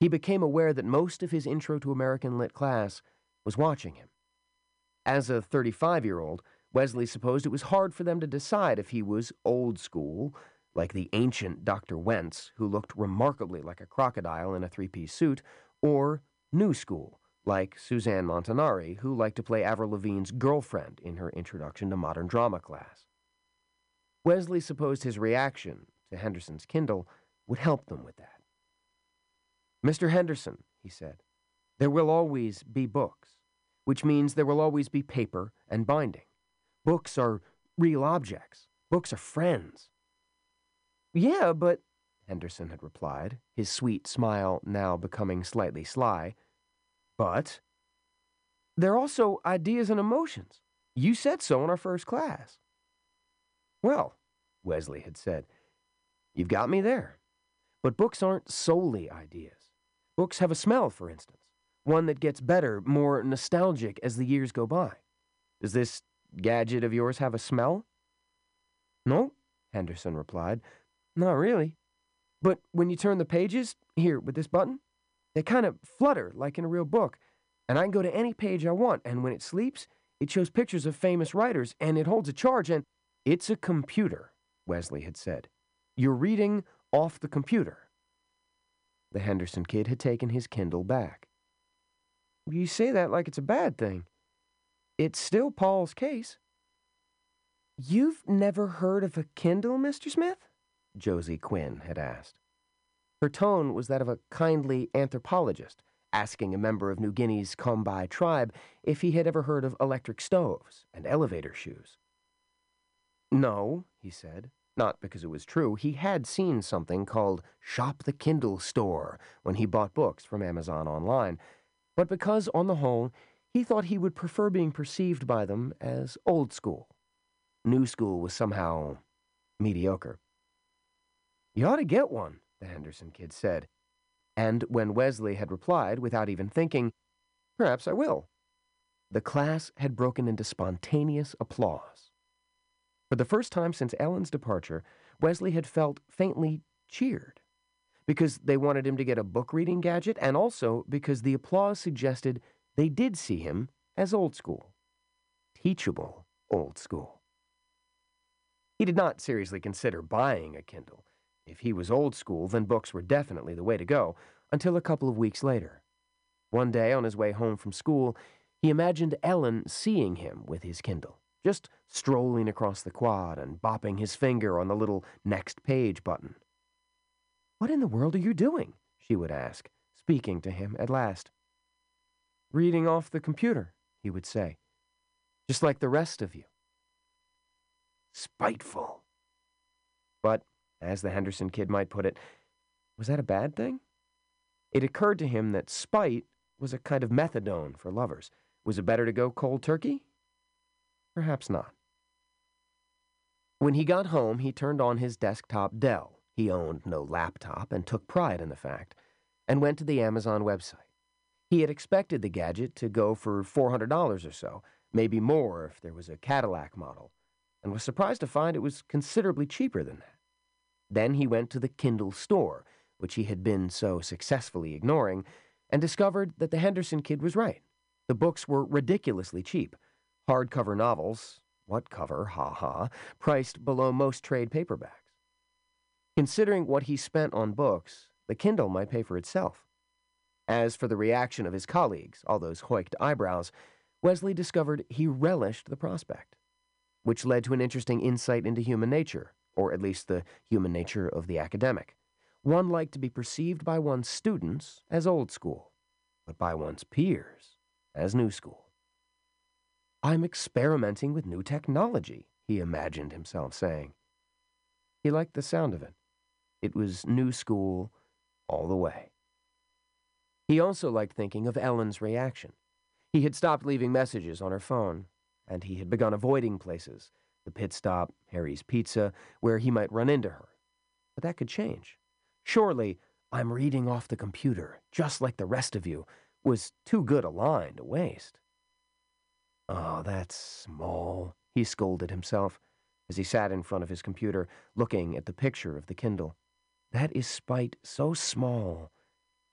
He became aware that most of his Intro to American Lit class was watching him. As a 35 year old, Wesley supposed it was hard for them to decide if he was old school, like the ancient Dr. Wentz, who looked remarkably like a crocodile in a three piece suit, or new school, like Suzanne Montanari, who liked to play Avril Lavigne's girlfriend in her Introduction to Modern Drama class. Wesley supposed his reaction to Henderson's Kindle would help them with that. Mr. Henderson, he said, there will always be books, which means there will always be paper and binding. Books are real objects. Books are friends. Yeah, but, Henderson had replied, his sweet smile now becoming slightly sly, but they're also ideas and emotions. You said so in our first class. Well, Wesley had said, you've got me there. But books aren't solely ideas. Books have a smell, for instance, one that gets better, more nostalgic as the years go by. Does this gadget of yours have a smell? No, Henderson replied. Not really. But when you turn the pages, here, with this button, they kind of flutter like in a real book, and I can go to any page I want, and when it sleeps, it shows pictures of famous writers, and it holds a charge, and it's a computer, Wesley had said. You're reading off the computer. The Henderson kid had taken his Kindle back. You say that like it's a bad thing. It's still Paul's case. You've never heard of a Kindle, Mr. Smith? Josie Quinn had asked. Her tone was that of a kindly anthropologist asking a member of New Guinea's Kombai tribe if he had ever heard of electric stoves and elevator shoes. No, he said not because it was true, he had seen something called Shop the Kindle Store when he bought books from Amazon online, but because, on the whole, he thought he would prefer being perceived by them as old school. New school was somehow mediocre. You ought to get one, the Henderson kid said. And when Wesley had replied, without even thinking, Perhaps I will, the class had broken into spontaneous applause. For the first time since Ellen's departure, Wesley had felt faintly cheered because they wanted him to get a book reading gadget and also because the applause suggested they did see him as old school. Teachable old school. He did not seriously consider buying a Kindle. If he was old school, then books were definitely the way to go, until a couple of weeks later. One day, on his way home from school, he imagined Ellen seeing him with his Kindle just strolling across the quad and bopping his finger on the little next page button. What in the world are you doing? she would ask, speaking to him at last. Reading off the computer, he would say, just like the rest of you. Spiteful. But, as the Henderson kid might put it, was that a bad thing? It occurred to him that spite was a kind of methadone for lovers. Was it better to go cold turkey? Perhaps not. When he got home, he turned on his desktop Dell. He owned no laptop and took pride in the fact, and went to the Amazon website. He had expected the gadget to go for $400 or so, maybe more if there was a Cadillac model, and was surprised to find it was considerably cheaper than that. Then he went to the Kindle store, which he had been so successfully ignoring, and discovered that the Henderson kid was right. The books were ridiculously cheap Hardcover novels, what cover, ha ha, priced below most trade paperbacks. Considering what he spent on books, the Kindle might pay for itself. As for the reaction of his colleagues, all those hoiked eyebrows, Wesley discovered he relished the prospect, which led to an interesting insight into human nature, or at least the human nature of the academic. One liked to be perceived by one's students as old school, but by one's peers as new school. I'm experimenting with new technology, he imagined himself saying. He liked the sound of it. It was new school all the way. He also liked thinking of Ellen's reaction. He had stopped leaving messages on her phone, and he had begun avoiding places the pit stop, Harry's Pizza, where he might run into her. But that could change. Surely, I'm reading off the computer, just like the rest of you, was too good a line to waste. Oh, that's small, he scolded himself as he sat in front of his computer, looking at the picture of the Kindle. That is spite so small.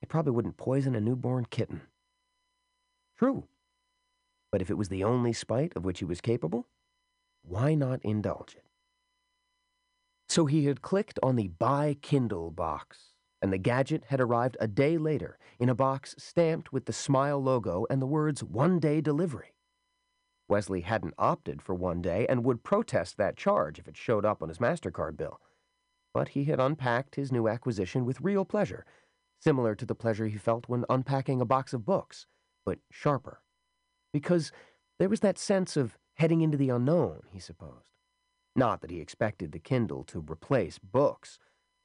it probably wouldn't poison a newborn kitten. True. But if it was the only spite of which he was capable, why not indulge it? So he had clicked on the Buy Kindle box, and the gadget had arrived a day later in a box stamped with the Smile logo and the words One Day Delivery. Wesley hadn't opted for one day and would protest that charge if it showed up on his MasterCard bill. But he had unpacked his new acquisition with real pleasure, similar to the pleasure he felt when unpacking a box of books, but sharper. Because there was that sense of heading into the unknown, he supposed. Not that he expected the Kindle to replace books,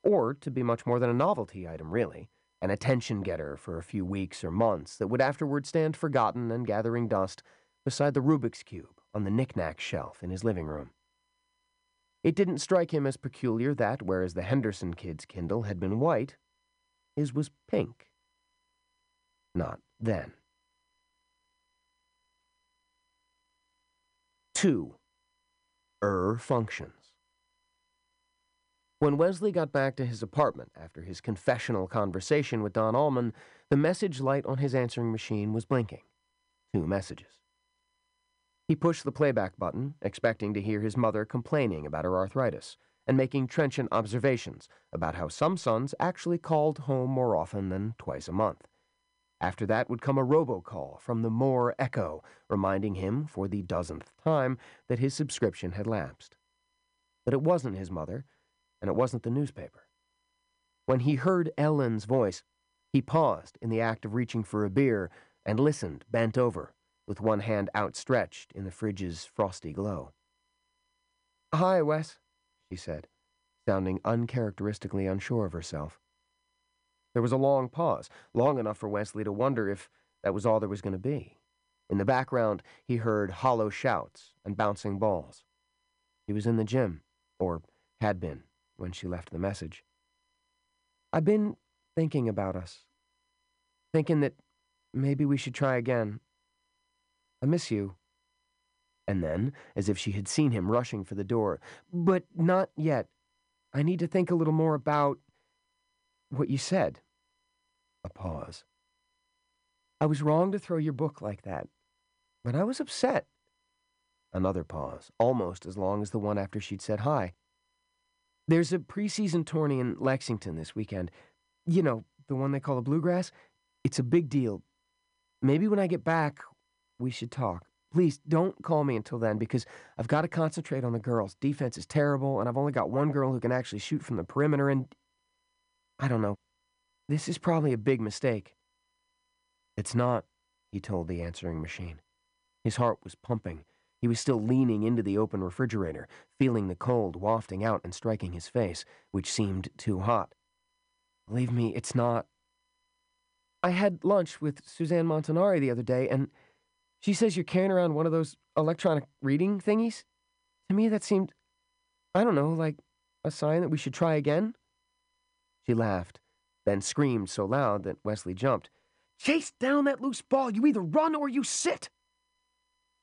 or to be much more than a novelty item, really, an attention getter for a few weeks or months that would afterward stand forgotten and gathering dust beside the Rubik's Cube on the knick-knack shelf in his living room. It didn't strike him as peculiar that, whereas the Henderson kid's Kindle had been white, his was pink. Not then. 2. Er functions. When Wesley got back to his apartment after his confessional conversation with Don Allman, the message light on his answering machine was blinking. Two messages. He pushed the playback button, expecting to hear his mother complaining about her arthritis and making trenchant observations about how some sons actually called home more often than twice a month. After that would come a robocall from the Moore Echo, reminding him for the dozenth time that his subscription had lapsed. But it wasn't his mother, and it wasn't the newspaper. When he heard Ellen's voice, he paused in the act of reaching for a beer and listened, bent over, with one hand outstretched in the fridge's frosty glow. Hi, Wes, she said, sounding uncharacteristically unsure of herself. There was a long pause, long enough for Wesley to wonder if that was all there was going to be. In the background, he heard hollow shouts and bouncing balls. He was in the gym, or had been, when she left the message. I've been thinking about us. Thinking that maybe we should try again. I miss you. And then, as if she had seen him rushing for the door, but not yet. I need to think a little more about what you said. A pause. I was wrong to throw your book like that, but I was upset. Another pause, almost as long as the one after she'd said hi. There's a preseason tourney in Lexington this weekend. You know, the one they call the Bluegrass. It's a big deal. Maybe when I get back, we should talk. Please don't call me until then because I've got to concentrate on the girls. Defense is terrible, and I've only got one girl who can actually shoot from the perimeter, and I don't know. This is probably a big mistake. It's not, he told the answering machine. His heart was pumping. He was still leaning into the open refrigerator, feeling the cold wafting out and striking his face, which seemed too hot. Believe me, it's not. I had lunch with Suzanne Montanari the other day, and she says you're carrying around one of those electronic reading thingies? To me, that seemed, I don't know, like a sign that we should try again. She laughed, then screamed so loud that Wesley jumped. Chase down that loose ball! You either run or you sit!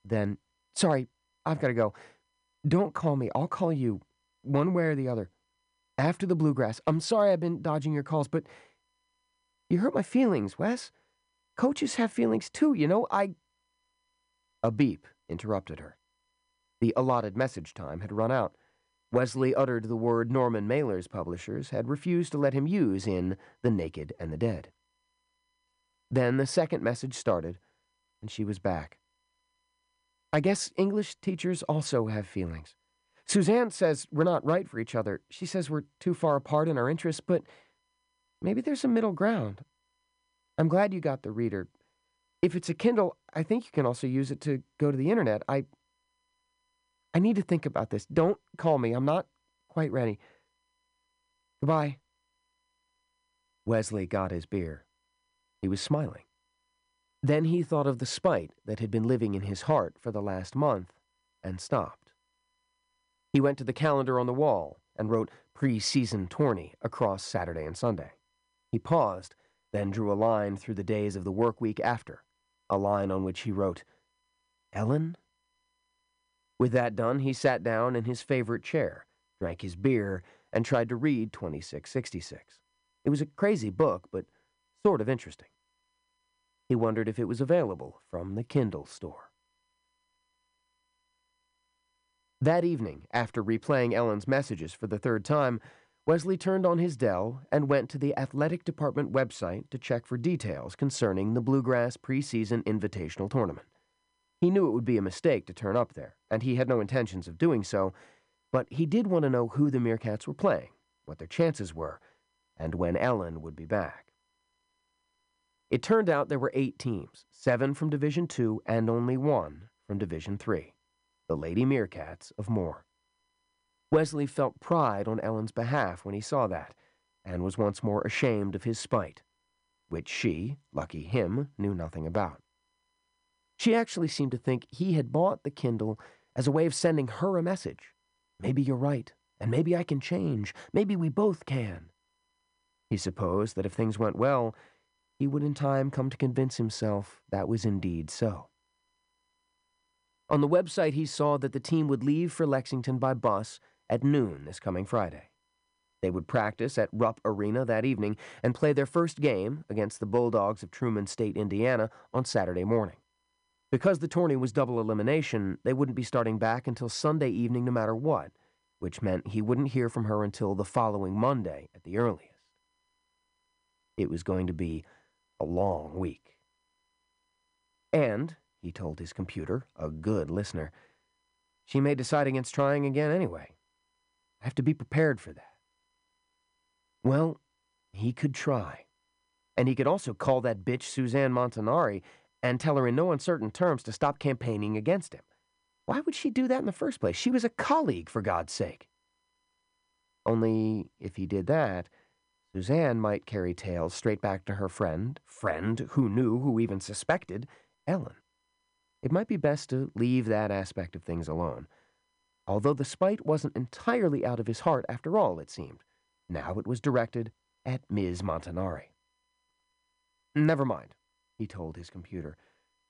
Then, sorry, I've got to go. Don't call me. I'll call you, one way or the other. After the bluegrass. I'm sorry I've been dodging your calls, but you hurt my feelings, Wes. Coaches have feelings too, you know. I a beep interrupted her. The allotted message time had run out. Wesley uttered the word Norman Mailer's publishers had refused to let him use in The Naked and the Dead. Then the second message started, and she was back. I guess English teachers also have feelings. Suzanne says we're not right for each other. She says we're too far apart in our interests, but maybe there's a middle ground. I'm glad you got the reader. If it's a Kindle, I think you can also use it to go to the internet. I I need to think about this. Don't call me. I'm not quite ready. Goodbye. Wesley got his beer. He was smiling. Then he thought of the spite that had been living in his heart for the last month and stopped. He went to the calendar on the wall and wrote pre-season tourney across Saturday and Sunday. He paused, then drew a line through the days of the work week after a line on which he wrote, Ellen? With that done, he sat down in his favorite chair, drank his beer, and tried to read 2666. It was a crazy book, but sort of interesting. He wondered if it was available from the Kindle store. That evening, after replaying Ellen's messages for the third time, Wesley turned on his Dell and went to the athletic department website to check for details concerning the Bluegrass preseason invitational tournament. He knew it would be a mistake to turn up there, and he had no intentions of doing so, but he did want to know who the Meerkats were playing, what their chances were, and when Ellen would be back. It turned out there were eight teams, seven from Division Two and only one from Division Three, the Lady Meerkats of Moore. Wesley felt pride on Ellen's behalf when he saw that, and was once more ashamed of his spite, which she, lucky him, knew nothing about. She actually seemed to think he had bought the Kindle as a way of sending her a message. Maybe you're right, and maybe I can change. Maybe we both can. He supposed that if things went well, he would in time come to convince himself that was indeed so. On the website, he saw that the team would leave for Lexington by bus at noon this coming Friday. They would practice at Rupp Arena that evening and play their first game against the Bulldogs of Truman State, Indiana, on Saturday morning. Because the tourney was double elimination, they wouldn't be starting back until Sunday evening no matter what, which meant he wouldn't hear from her until the following Monday at the earliest. It was going to be a long week. And, he told his computer, a good listener, she may decide against trying again anyway. I have to be prepared for that. Well, he could try. And he could also call that bitch Suzanne Montanari and tell her in no uncertain terms to stop campaigning against him. Why would she do that in the first place? She was a colleague, for God's sake. Only if he did that, Suzanne might carry tales straight back to her friend, friend who knew, who even suspected, Ellen. It might be best to leave that aspect of things alone. Although the spite wasn't entirely out of his heart after all, it seemed. Now it was directed at Ms. Montanari. Never mind he told his computer.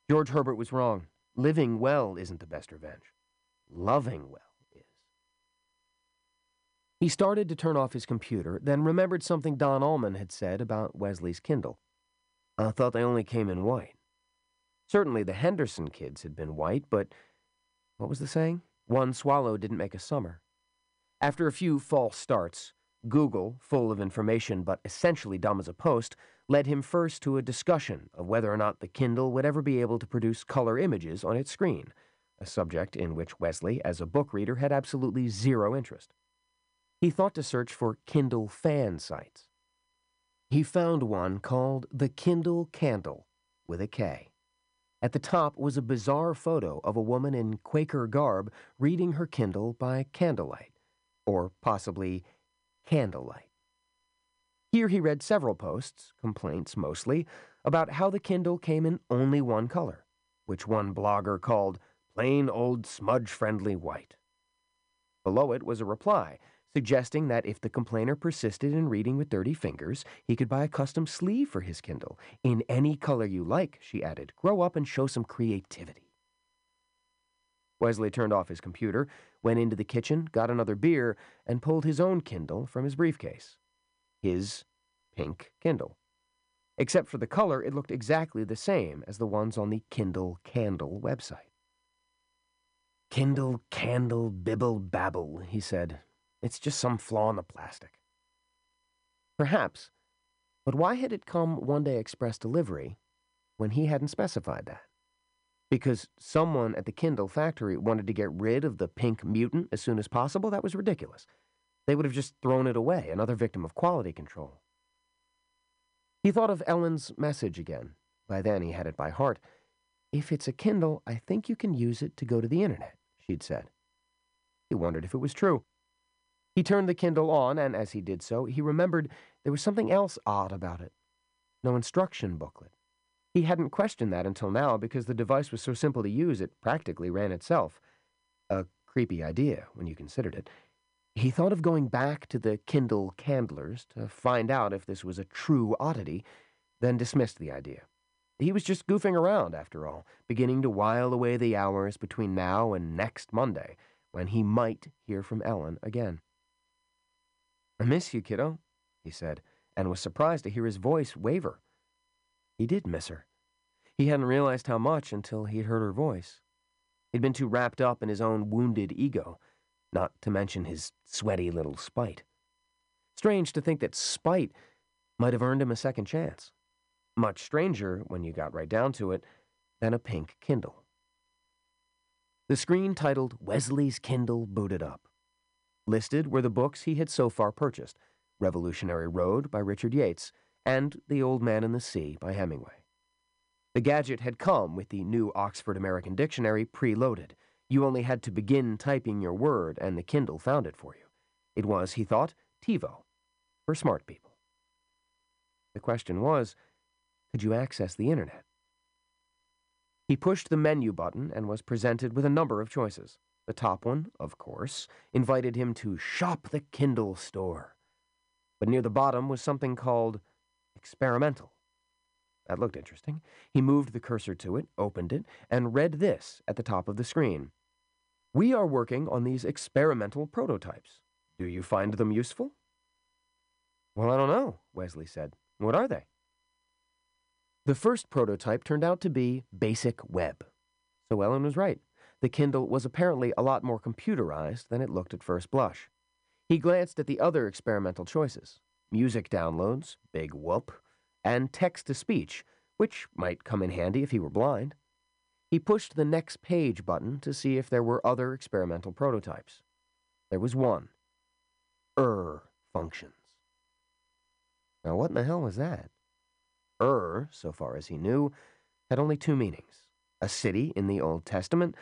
George Herbert was wrong. Living well isn't the best revenge. Loving well is. He started to turn off his computer, then remembered something Don Allman had said about Wesley's Kindle. I thought they only came in white. Certainly the Henderson kids had been white, but what was the saying? One swallow didn't make a summer. After a few false starts, Google, full of information but essentially dumb as a post, led him first to a discussion of whether or not the Kindle would ever be able to produce color images on its screen, a subject in which Wesley, as a book reader, had absolutely zero interest. He thought to search for Kindle fan sites. He found one called the Kindle Kandle, with a K. At the top was a bizarre photo of a woman in Quaker garb reading her Kindle by candlelight, or possibly Kindlelight. Here he read several posts, complaints mostly, about how the Kindle came in only one color, which one blogger called plain old smudge friendly white. Below it was a reply suggesting that if the complainer persisted in reading with dirty fingers, he could buy a custom sleeve for his Kindle. In any color you like, she added. Grow up and show some creativity. Wesley turned off his computer, went into the kitchen, got another beer, and pulled his own Kindle from his briefcase his pink Kindle. Except for the color, it looked exactly the same as the ones on the Kindle Kandle website. Kindle, candle, bibble, babble, he said. It's just some flaw in the plastic. Perhaps, but why had it come one day express delivery when he hadn't specified that? Because someone at the Kindle factory wanted to get rid of the pink mutant as soon as possible? That was ridiculous. They would have just thrown it away, another victim of quality control. He thought of Ellen's message again. By then he had it by heart. If it's a Kindle, I think you can use it to go to the internet, she'd said. He wondered if it was true. He turned the Kindle on, and as he did so, he remembered there was something else odd about it. No instruction booklet. He hadn't questioned that until now because the device was so simple to use it practically ran itself. A creepy idea when you considered it. He thought of going back to the Kindle Kandlers to find out if this was a true oddity, then dismissed the idea. He was just goofing around, after all, beginning to while away the hours between now and next Monday, when he might hear from Ellen again. I miss you, kiddo, he said, and was surprised to hear his voice waver. He did miss her. He hadn't realized how much until he'd heard her voice. He'd been too wrapped up in his own wounded ego, not to mention his sweaty little spite. Strange to think that spite might have earned him a second chance. Much stranger, when you got right down to it, than a pink Kindle. The screen titled Wesley's Kindle booted up. Listed were the books he had so far purchased Revolutionary Road by Richard Yates and The Old Man and the Sea by Hemingway. The gadget had come with the new Oxford American Dictionary preloaded. You only had to begin typing your word, and the Kindle found it for you. It was, he thought, TiVo, for smart people. The question was could you access the internet? He pushed the menu button and was presented with a number of choices. The top one, of course, invited him to shop the Kindle store. But near the bottom was something called experimental. That looked interesting. He moved the cursor to it, opened it, and read this at the top of the screen. We are working on these experimental prototypes. Do you find them useful? Well, I don't know, Wesley said. What are they? The first prototype turned out to be Basic Web. So Ellen was right. The Kindle was apparently a lot more computerized than it looked at first blush. He glanced at the other experimental choices music downloads, big whoop, and text to speech, which might come in handy if he were blind. He pushed the next page button to see if there were other experimental prototypes. There was one ER functions. Now, what in the hell was that? ER, so far as he knew, had only two meanings a city in the Old Testament,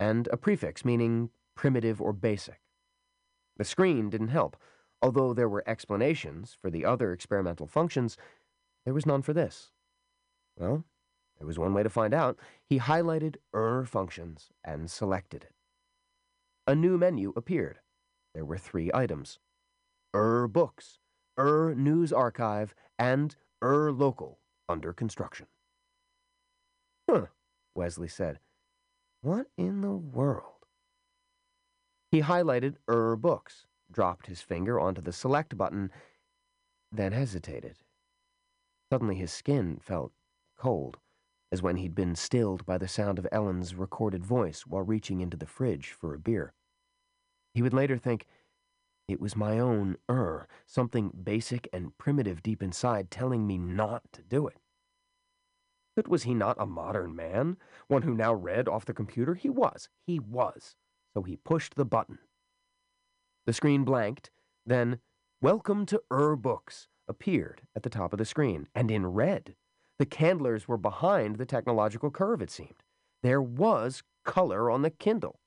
and a prefix meaning primitive or basic. The screen didn't help. Although there were explanations for the other experimental functions, there was none for this. Well, there was one way to find out. He highlighted Ur functions and selected it. A new menu appeared. There were three items Ur books, Ur news archive, and Ur local under construction. Huh, Wesley said. What in the world? He highlighted Er books, dropped his finger onto the select button, then hesitated. Suddenly his skin felt cold, as when he'd been stilled by the sound of Ellen's recorded voice while reaching into the fridge for a beer. He would later think, it was my own er, something basic and primitive deep inside telling me not to do it. But was he not a modern man? One who now read off the computer? He was. He was. So he pushed the button. The screen blanked, then, Welcome to Ur Books appeared at the top of the screen, and in red. The Kandlers were behind the technological curve, it seemed. There was color on the Kindle.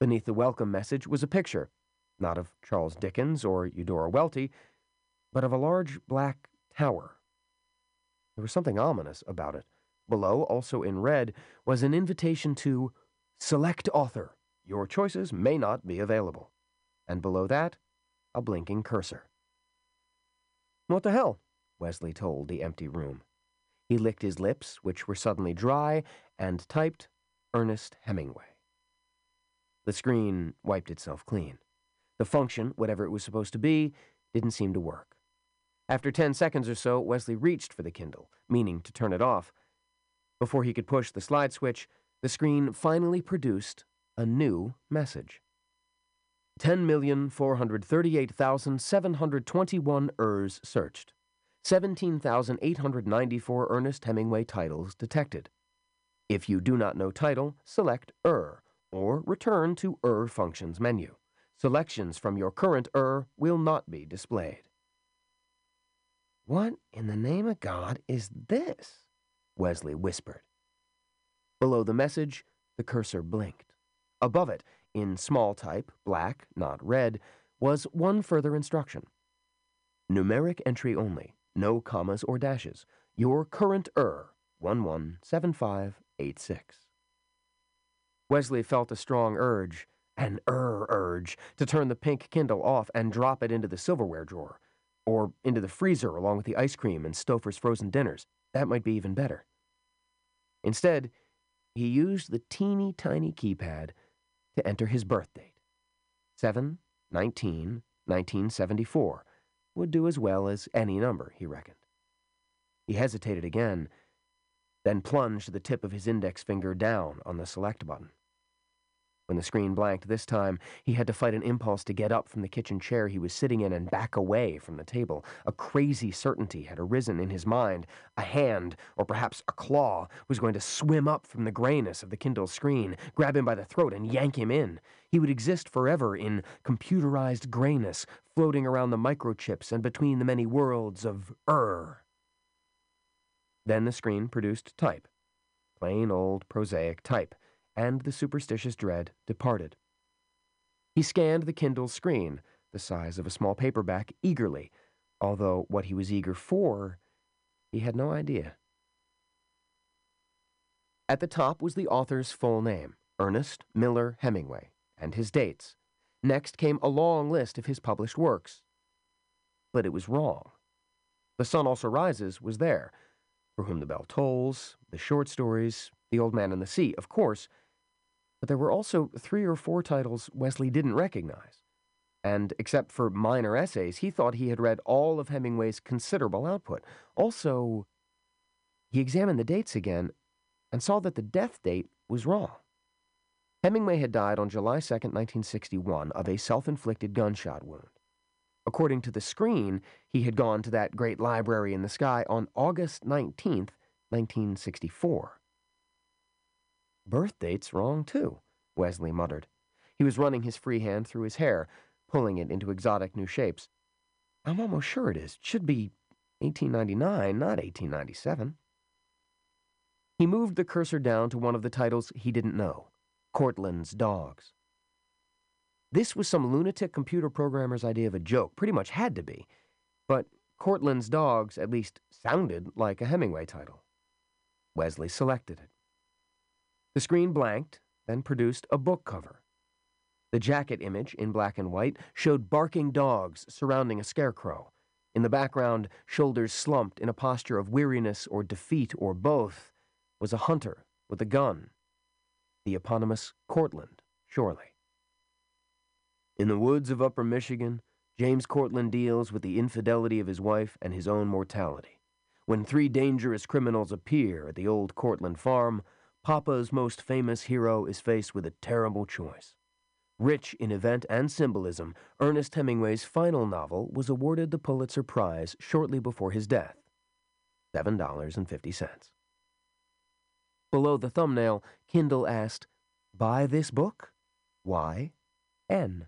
Beneath the welcome message was a picture not of Charles Dickens or Eudora Welty, but of a large black tower. There was something ominous about it. Below, also in red, was an invitation to select author. Your choices may not be available. And below that, a blinking cursor. What the hell? Wesley told the empty room. He licked his lips, which were suddenly dry, and typed Ernest Hemingway. The screen wiped itself clean. The function, whatever it was supposed to be, didn't seem to work. After ten seconds or so, Wesley reached for the Kindle, meaning to turn it off. Before he could push the slide switch, the screen finally produced a new message. 10,438,721 Urs searched. 17,894 Ernest Hemingway titles detected. If you do not know title, select ER or return to ER functions menu. Selections from your current ER will not be displayed. What in the name of God is this? Wesley whispered. Below the message, the cursor blinked. Above it, in small type, black, not red, was one further instruction. Numeric entry only, no commas or dashes. Your current ER, 117586. Wesley felt a strong urge an er urge to turn the pink Kindle off and drop it into the silverware drawer, or into the freezer along with the ice cream and Stouffer's frozen dinners. That might be even better. Instead, he used the teeny tiny keypad to enter his birth date. 7 19 1974 would do as well as any number, he reckoned. He hesitated again, then plunged the tip of his index finger down on the select button. When the screen blanked this time, he had to fight an impulse to get up from the kitchen chair he was sitting in and back away from the table. A crazy certainty had arisen in his mind. A hand, or perhaps a claw, was going to swim up from the grayness of the Kindle screen, grab him by the throat, and yank him in. He would exist forever in computerized grayness, floating around the microchips and between the many worlds of Ur. Then the screen produced type. Plain old prosaic type and the superstitious dread departed. He scanned the Kindle screen, the size of a small paperback, eagerly, although what he was eager for, he had no idea. At the top was the author's full name, Ernest Miller Hemingway, and his dates. Next came a long list of his published works. But it was wrong. The Sun Also Rises was there, For Whom the Bell Tolls, the short stories, The Old Man and the Sea, of course, but there were also three or four titles Wesley didn't recognize. And except for minor essays, he thought he had read all of Hemingway's considerable output. Also, he examined the dates again and saw that the death date was wrong. Hemingway had died on July 2, 1961, of a self inflicted gunshot wound. According to the screen, he had gone to that great library in the sky on August 19, 1964. Birth date's wrong, too, Wesley muttered. He was running his free hand through his hair, pulling it into exotic new shapes. I'm almost sure it is. It should be 1899, not 1897. He moved the cursor down to one of the titles he didn't know Cortland's Dogs. This was some lunatic computer programmer's idea of a joke, pretty much had to be. But Cortland's Dogs at least sounded like a Hemingway title. Wesley selected it. The screen blanked, then produced a book cover. The jacket image, in black and white, showed barking dogs surrounding a scarecrow. In the background, shoulders slumped in a posture of weariness or defeat or both, was a hunter with a gun. The eponymous Cortland, surely. In the woods of upper Michigan, James Cortland deals with the infidelity of his wife and his own mortality. When three dangerous criminals appear at the old Cortland farm, Papa's most famous hero is faced with a terrible choice. Rich in event and symbolism, Ernest Hemingway's final novel was awarded the Pulitzer Prize shortly before his death $7.50. Below the thumbnail, Kindle asked, Buy this book? Why? N.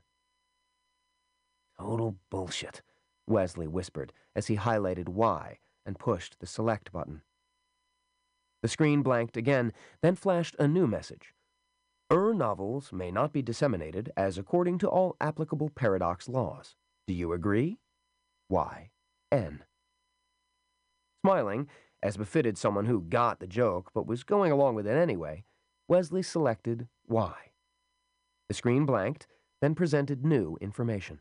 Total bullshit, Wesley whispered as he highlighted Y and pushed the select button. The screen blanked again, then flashed a new message. Ur novels may not be disseminated as according to all applicable paradox laws. Do you agree? Y. N. Smiling, as befitted someone who got the joke but was going along with it anyway, Wesley selected Y. The screen blanked, then presented new information.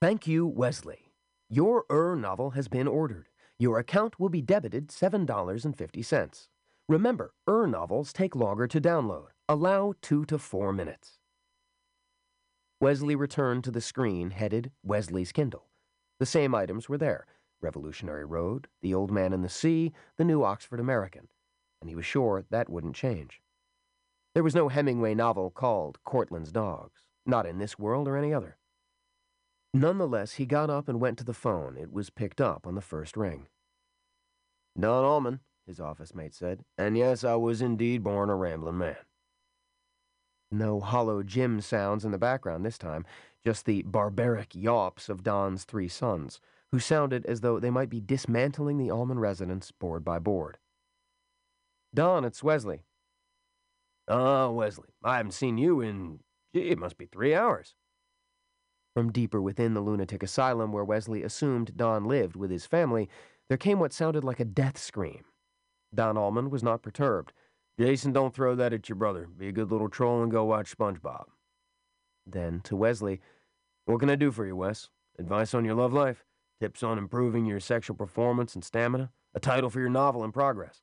Thank you, Wesley. Your Ur novel has been ordered. Your account will be debited $7.50. Remember, Ur novels take longer to download. Allow two to four minutes. Wesley returned to the screen headed Wesley's Kindle. The same items were there Revolutionary Road, The Old Man and the Sea, The New Oxford American, and he was sure that wouldn't change. There was no Hemingway novel called Cortland's Dogs, not in this world or any other. Nonetheless, he got up and went to the phone. It was picked up on the first ring. Don Allman, his office mate said, and yes, I was indeed born a rambling man. No hollow gym sounds in the background this time, just the barbaric yawps of Don's three sons, who sounded as though they might be dismantling the Allman residence board by board. Don, it's Wesley. Ah, uh, Wesley, I haven't seen you in, gee, it must be three hours. From deeper within the lunatic asylum where Wesley assumed Don lived with his family, there came what sounded like a death scream. Don Allman was not perturbed. Jason, don't throw that at your brother. Be a good little troll and go watch SpongeBob. Then, to Wesley, What can I do for you, Wes? Advice on your love life? Tips on improving your sexual performance and stamina? A title for your novel in progress?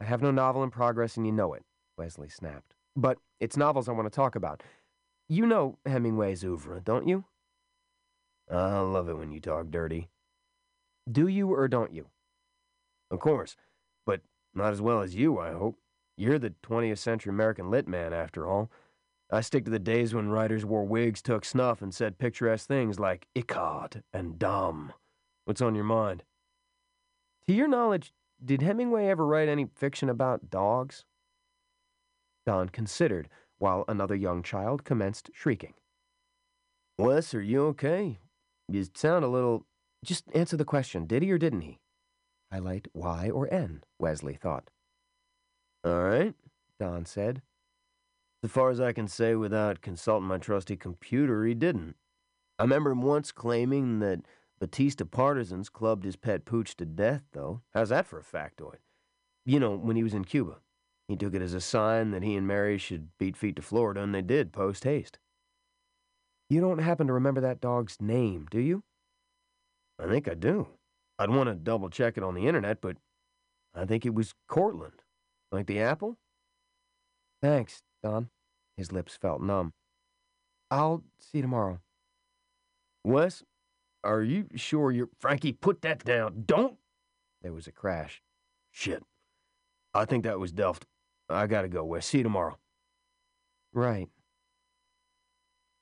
I have no novel in progress, and you know it, Wesley snapped. But it's novels I want to talk about. You know Hemingway's oeuvre, don't you? I love it when you talk dirty. Do you or don't you? Of course, but not as well as you, I hope. You're the 20th century American lit man, after all. I stick to the days when writers wore wigs, took snuff, and said picturesque things like Ichard and Dumb. What's on your mind? To your knowledge, did Hemingway ever write any fiction about dogs? Don considered while another young child commenced shrieking. Wes, are you okay? You sound a little. Just answer the question. Did he or didn't he? Highlight Y or N, Wesley thought. All right, Don said. As far as I can say without consulting my trusty computer, he didn't. I remember him once claiming that Batista partisans clubbed his pet pooch to death, though. How's that for a factoid? You know, when he was in Cuba. He took it as a sign that he and Mary should beat feet to Florida, and they did, post haste. You don't happen to remember that dog's name, do you? I think I do. I'd want to double check it on the internet, but I think it was Cortland. Like the apple? Thanks, Don. His lips felt numb. I'll see you tomorrow. Wes, are you sure you're. Frankie, put that down. Don't! There was a crash. Shit. I think that was Delft. I gotta go, Wes. See you tomorrow. Right.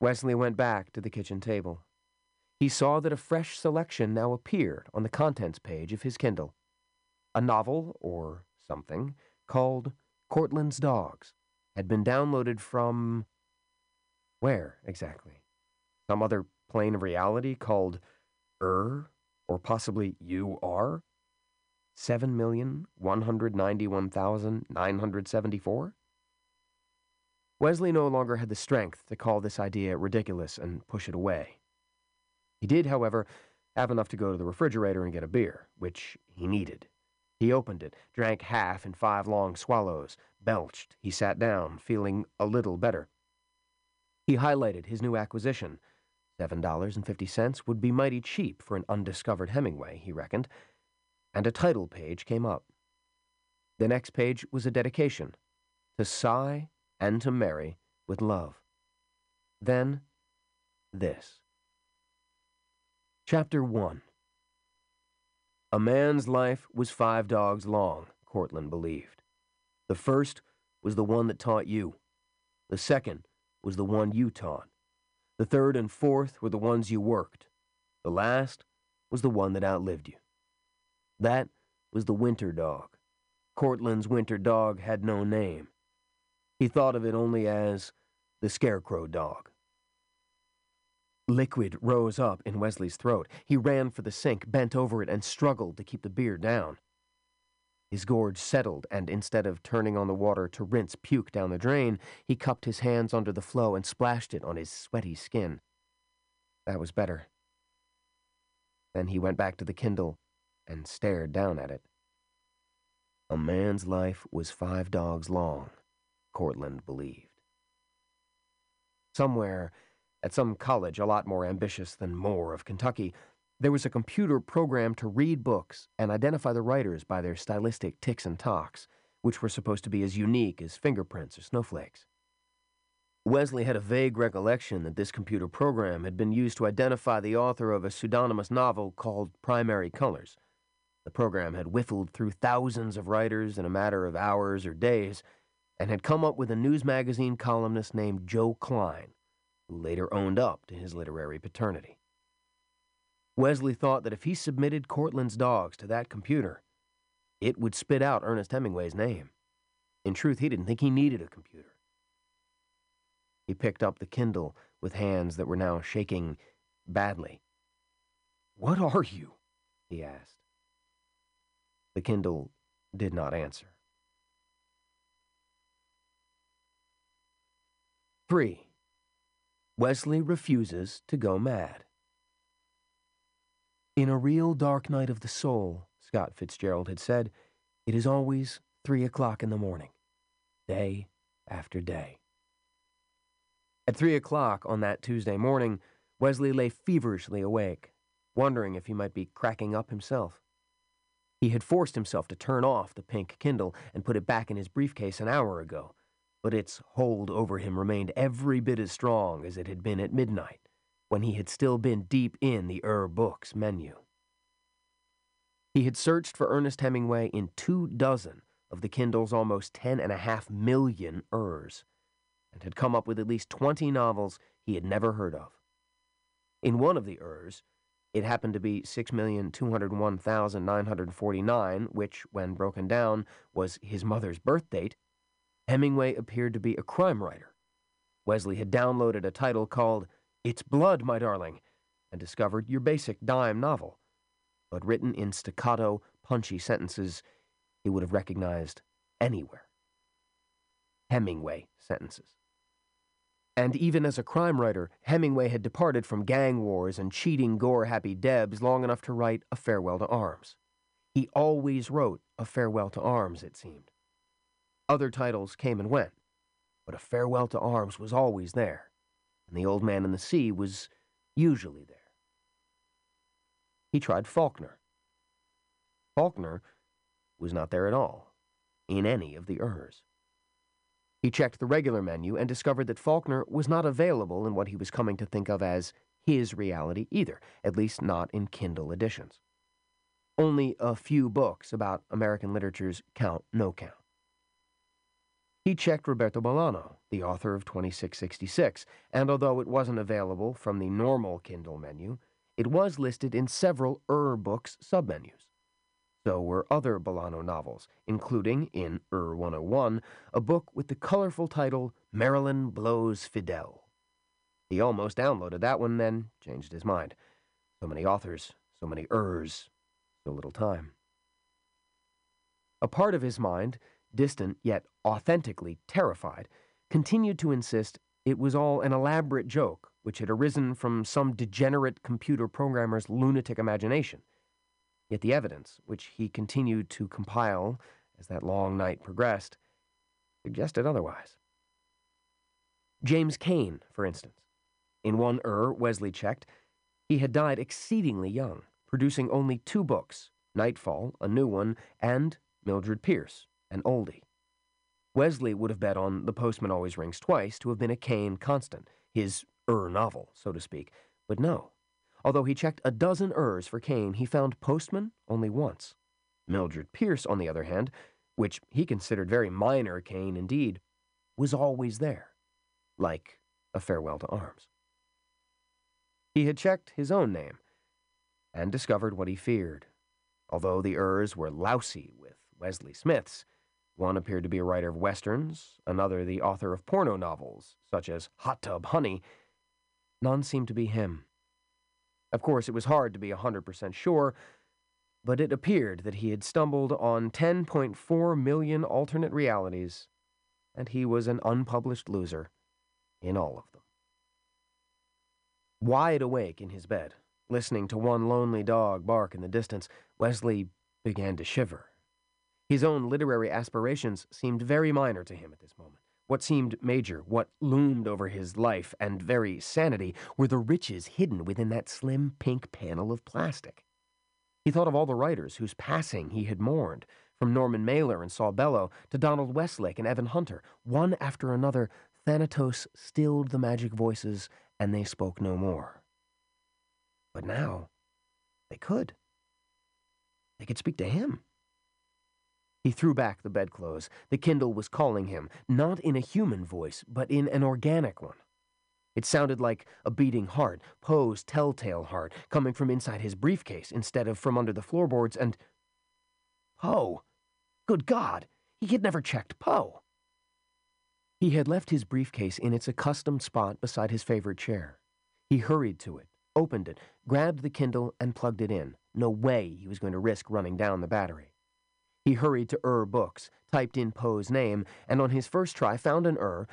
Wesley went back to the kitchen table. He saw that a fresh selection now appeared on the contents page of his Kindle. A novel, or something, called Cortland's Dogs had been downloaded from. Where, exactly? Some other plane of reality called Er, or possibly You Are? 7,191,974? Wesley no longer had the strength to call this idea ridiculous and push it away. He did, however, have enough to go to the refrigerator and get a beer, which he needed. He opened it, drank half in five long swallows, belched. He sat down, feeling a little better. He highlighted his new acquisition. Seven dollars and fifty cents would be mighty cheap for an undiscovered Hemingway, he reckoned, and a title page came up. The next page was a dedication to Cy and to Mary with love. Then, this. Chapter 1 A man's life was five dogs long, Cortland believed. The first was the one that taught you. The second was the one you taught. The third and fourth were the ones you worked. The last was the one that outlived you. That was the winter dog. Cortland's winter dog had no name. He thought of it only as the scarecrow dog. Liquid rose up in Wesley's throat. He ran for the sink, bent over it, and struggled to keep the beer down. His gorge settled, and instead of turning on the water to rinse puke down the drain, he cupped his hands under the flow and splashed it on his sweaty skin. That was better. Then he went back to the Kindle and stared down at it. A man's life was five dogs long, Cortland believed. Somewhere, at some college a lot more ambitious than Moore of Kentucky, there was a computer program to read books and identify the writers by their stylistic ticks and talks, which were supposed to be as unique as fingerprints or snowflakes. Wesley had a vague recollection that this computer program had been used to identify the author of a pseudonymous novel called Primary Colors. The program had whiffled through thousands of writers in a matter of hours or days and had come up with a news magazine columnist named Joe Klein, who later owned up to his literary paternity. Wesley thought that if he submitted Cortland's dogs to that computer, it would spit out Ernest Hemingway's name. In truth, he didn't think he needed a computer. He picked up the Kindle with hands that were now shaking badly. What are you? he asked. The Kindle did not answer. 3. Wesley refuses to go mad. In a real dark night of the soul, Scott Fitzgerald had said, it is always three o'clock in the morning, day after day. At three o'clock on that Tuesday morning, Wesley lay feverishly awake, wondering if he might be cracking up himself. He had forced himself to turn off the pink Kindle and put it back in his briefcase an hour ago, but its hold over him remained every bit as strong as it had been at midnight, when he had still been deep in the Ur Books menu. He had searched for Ernest Hemingway in two dozen of the Kindle's almost ten and a half million Urs, and had come up with at least 20 novels he had never heard of. In one of the Urs, it happened to be 6,201,949, which, when broken down, was his mother's birth date. Hemingway appeared to be a crime writer. Wesley had downloaded a title called It's Blood, My Darling, and discovered your basic dime novel, but written in staccato, punchy sentences he would have recognized anywhere. Hemingway sentences. And even as a crime writer, Hemingway had departed from gang wars and cheating gore happy Debs long enough to write A Farewell to Arms. He always wrote A Farewell to Arms, it seemed. Other titles came and went, but A Farewell to Arms was always there, and The Old Man and the Sea was usually there. He tried Faulkner. Faulkner was not there at all, in any of the Urs. He checked the regular menu and discovered that Faulkner was not available in what he was coming to think of as his reality either, at least not in Kindle editions. Only a few books about American literature's Count No Count. He checked Roberto Bolano, the author of 2666, and although it wasn't available from the normal Kindle menu, it was listed in several Ur books submenus. So were other Bolano novels, including, in Ur 101, a book with the colorful title Marilyn Blows Fidel. He almost downloaded that one, then changed his mind. So many authors, so many Urs, so little time. A part of his mind, distant yet authentically terrified, continued to insist it was all an elaborate joke which had arisen from some degenerate computer programmer's lunatic imagination Yet the evidence, which he continued to compile as that long night progressed, suggested otherwise. James Cain, for instance. In one er, Wesley checked, he had died exceedingly young, producing only two books Nightfall, a new one, and Mildred Pierce, an oldie. Wesley would have bet on The Postman Always Rings Twice to have been a Cain constant, his er novel, so to speak, but no. Although he checked a dozen Urs for Cain, he found Postman only once. Mildred Pierce, on the other hand, which he considered very minor Cain indeed, was always there, like a farewell to arms. He had checked his own name and discovered what he feared. Although the Urs were lousy with Wesley Smith's, one appeared to be a writer of westerns, another the author of porno novels, such as Hot Tub Honey. None seemed to be him. Of course, it was hard to be a 100% sure, but it appeared that he had stumbled on 10.4 million alternate realities, and he was an unpublished loser in all of them. Wide awake in his bed, listening to one lonely dog bark in the distance, Wesley began to shiver. His own literary aspirations seemed very minor to him at this moment. What seemed major, what loomed over his life and very sanity, were the riches hidden within that slim pink panel of plastic. He thought of all the writers whose passing he had mourned, from Norman Mailer and Saul Bellow to Donald Westlake and Evan Hunter. One after another, Thanatos stilled the magic voices, and they spoke no more. But now, they could. They could speak to him. He threw back the bedclothes. The Kindle was calling him, not in a human voice, but in an organic one. It sounded like a beating heart, Poe's telltale heart, coming from inside his briefcase instead of from under the floorboards, and. Poe! Good God! He had never checked Poe! He had left his briefcase in its accustomed spot beside his favorite chair. He hurried to it, opened it, grabbed the Kindle, and plugged it in. No way he was going to risk running down the battery. He hurried to Ur Books, typed in Poe's name, and on his first try found an Ur,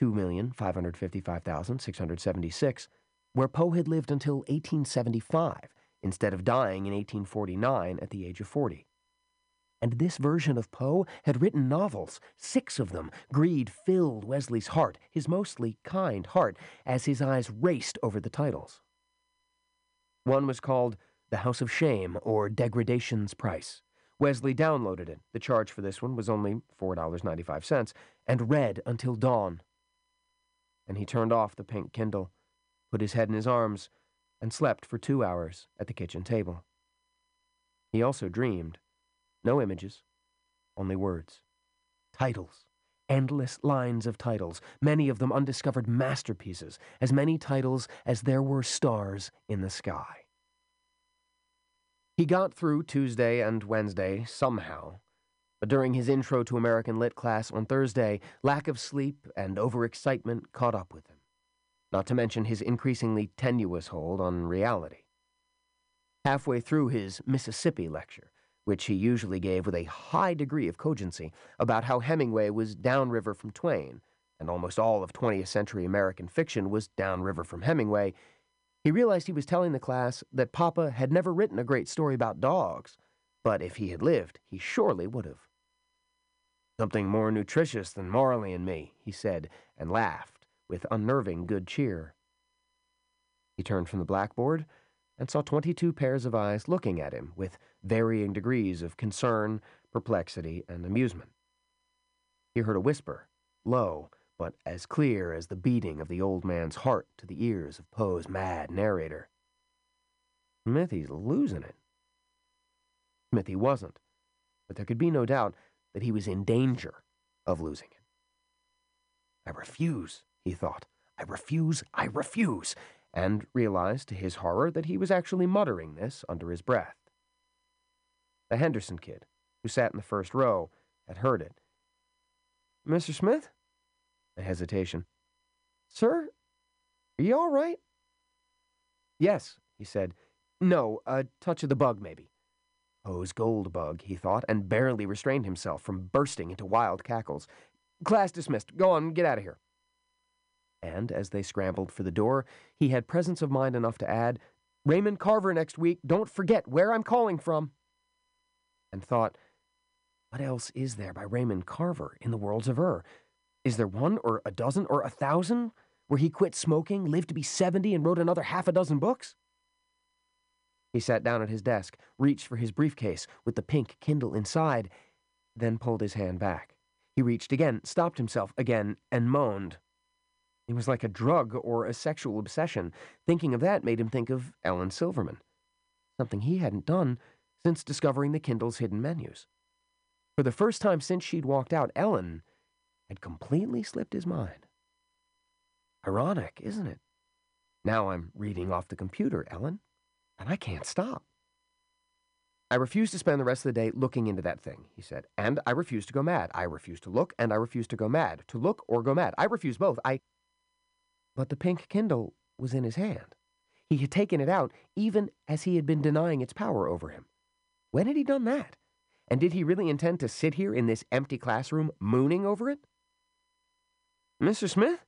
2,555,676, where Poe had lived until 1875, instead of dying in 1849 at the age of 40. And this version of Poe had written novels, six of them. Greed filled Wesley's heart, his mostly kind heart, as his eyes raced over the titles. One was called The House of Shame, or Degradation's Price. Wesley downloaded it. The charge for this one was only $4.95 and read until dawn. And he turned off the pink Kindle, put his head in his arms, and slept for two hours at the kitchen table. He also dreamed. No images, only words. Titles. Endless lines of titles, many of them undiscovered masterpieces, as many titles as there were stars in the sky. He got through Tuesday and Wednesday somehow, but during his intro to American Lit class on Thursday, lack of sleep and overexcitement caught up with him, not to mention his increasingly tenuous hold on reality. Halfway through his Mississippi lecture, which he usually gave with a high degree of cogency, about how Hemingway was downriver from Twain, and almost all of 20th century American fiction was downriver from Hemingway, he realized he was telling the class that Papa had never written a great story about dogs, but if he had lived, he surely would have. Something more nutritious than Marley and me, he said, and laughed with unnerving good cheer. He turned from the blackboard and saw 22 pairs of eyes looking at him with varying degrees of concern, perplexity, and amusement. He heard a whisper, low, but as clear as the beating of the old man's heart to the ears of Poe's mad narrator. Smithy's losing it. Smithy wasn't, but there could be no doubt that he was in danger of losing it. I refuse, he thought. I refuse, I refuse, and realized to his horror that he was actually muttering this under his breath. The Henderson kid, who sat in the first row, had heard it. Mr. Smith? A hesitation. Sir? Are you all right? Yes, he said. No, a touch of the bug, maybe. Poe's gold bug, he thought, and barely restrained himself from bursting into wild cackles. Class dismissed. Go on, get out of here. And as they scrambled for the door, he had presence of mind enough to add, Raymond Carver next week. Don't forget where I'm calling from. And thought, what else is there by Raymond Carver in the worlds of Ur? Is there one or a dozen or a thousand where he quit smoking, lived to be 70, and wrote another half a dozen books? He sat down at his desk, reached for his briefcase with the pink Kindle inside, then pulled his hand back. He reached again, stopped himself again, and moaned. It was like a drug or a sexual obsession. Thinking of that made him think of Ellen Silverman, something he hadn't done since discovering the Kindle's hidden menus. For the first time since she'd walked out, Ellen had completely slipped his mind. Ironic, isn't it? Now I'm reading off the computer, Ellen, and I can't stop. I refuse to spend the rest of the day looking into that thing, he said. And I refuse to go mad. I refuse to look, and I refuse to go mad. To look or go mad. I refuse both. I. But the pink Kindle was in his hand. He had taken it out even as he had been denying its power over him. When had he done that? And did he really intend to sit here in this empty classroom mooning over it? Mr. Smith?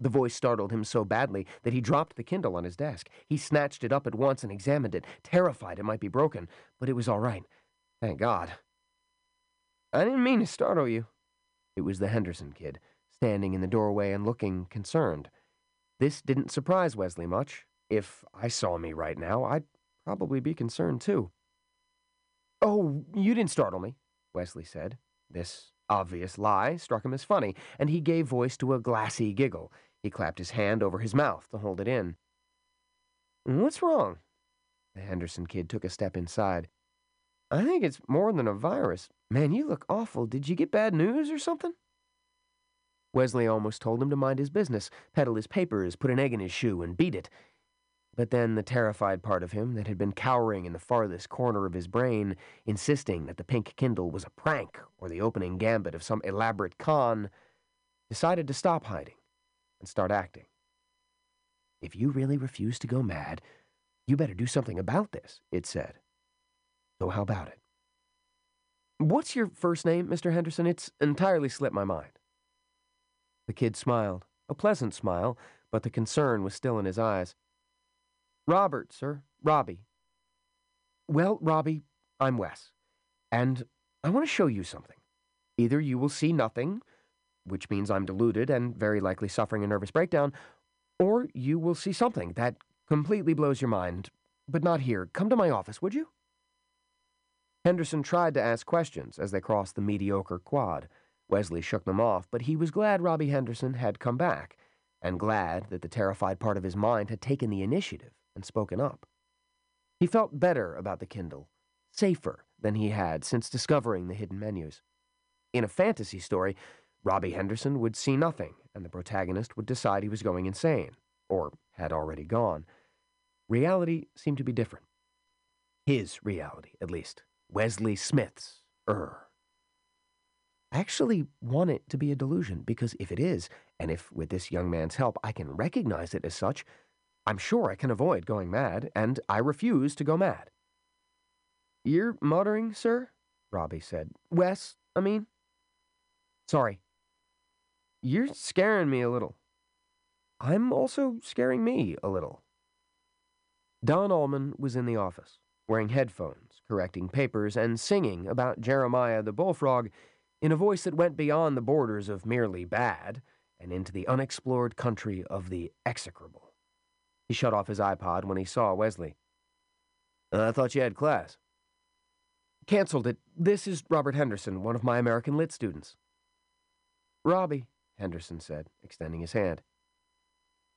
The voice startled him so badly that he dropped the Kindle on his desk. He snatched it up at once and examined it, terrified it might be broken, but it was all right. Thank God. I didn't mean to startle you. It was the Henderson kid, standing in the doorway and looking concerned. This didn't surprise Wesley much. If I saw me right now, I'd probably be concerned too. Oh, you didn't startle me, Wesley said. This obvious lie struck him as funny, and he gave voice to a glassy giggle. He clapped his hand over his mouth to hold it in. What's wrong? The Henderson kid took a step inside. I think it's more than a virus. Man, you look awful. Did you get bad news or something? Wesley almost told him to mind his business, peddle his papers, put an egg in his shoe, and beat it. But then the terrified part of him that had been cowering in the farthest corner of his brain, insisting that the pink Kindle was a prank or the opening gambit of some elaborate con, decided to stop hiding and start acting. If you really refuse to go mad, you better do something about this, it said. So how about it? What's your first name, Mr. Henderson? It's entirely slipped my mind. The kid smiled, a pleasant smile, but the concern was still in his eyes. Robert, sir. Robbie. Well, Robbie, I'm Wes, and I want to show you something. Either you will see nothing, which means I'm deluded and very likely suffering a nervous breakdown, or you will see something that completely blows your mind, but not here. Come to my office, would you? Henderson tried to ask questions as they crossed the mediocre quad. Wesley shook them off, but he was glad Robbie Henderson had come back, and glad that the terrified part of his mind had taken the initiative and spoken up. He felt better about the Kindle, safer than he had since discovering the hidden menus. In a fantasy story, Robbie Henderson would see nothing, and the protagonist would decide he was going insane, or had already gone. Reality seemed to be different. His reality, at least. Wesley Smith's, er. I actually want it to be a delusion, because if it is, and if with this young man's help I can recognize it as such, I'm sure I can avoid going mad, and I refuse to go mad. You're muttering, sir? Robbie said. Wes, I mean? Sorry. You're scaring me a little. I'm also scaring me a little. Don Allman was in the office, wearing headphones, correcting papers, and singing about Jeremiah the bullfrog in a voice that went beyond the borders of merely bad and into the unexplored country of the execrable. He shut off his iPod when he saw Wesley. Uh, I thought you had class. Cancelled it. This is Robert Henderson, one of my American Lit students. Robbie, Henderson said, extending his hand.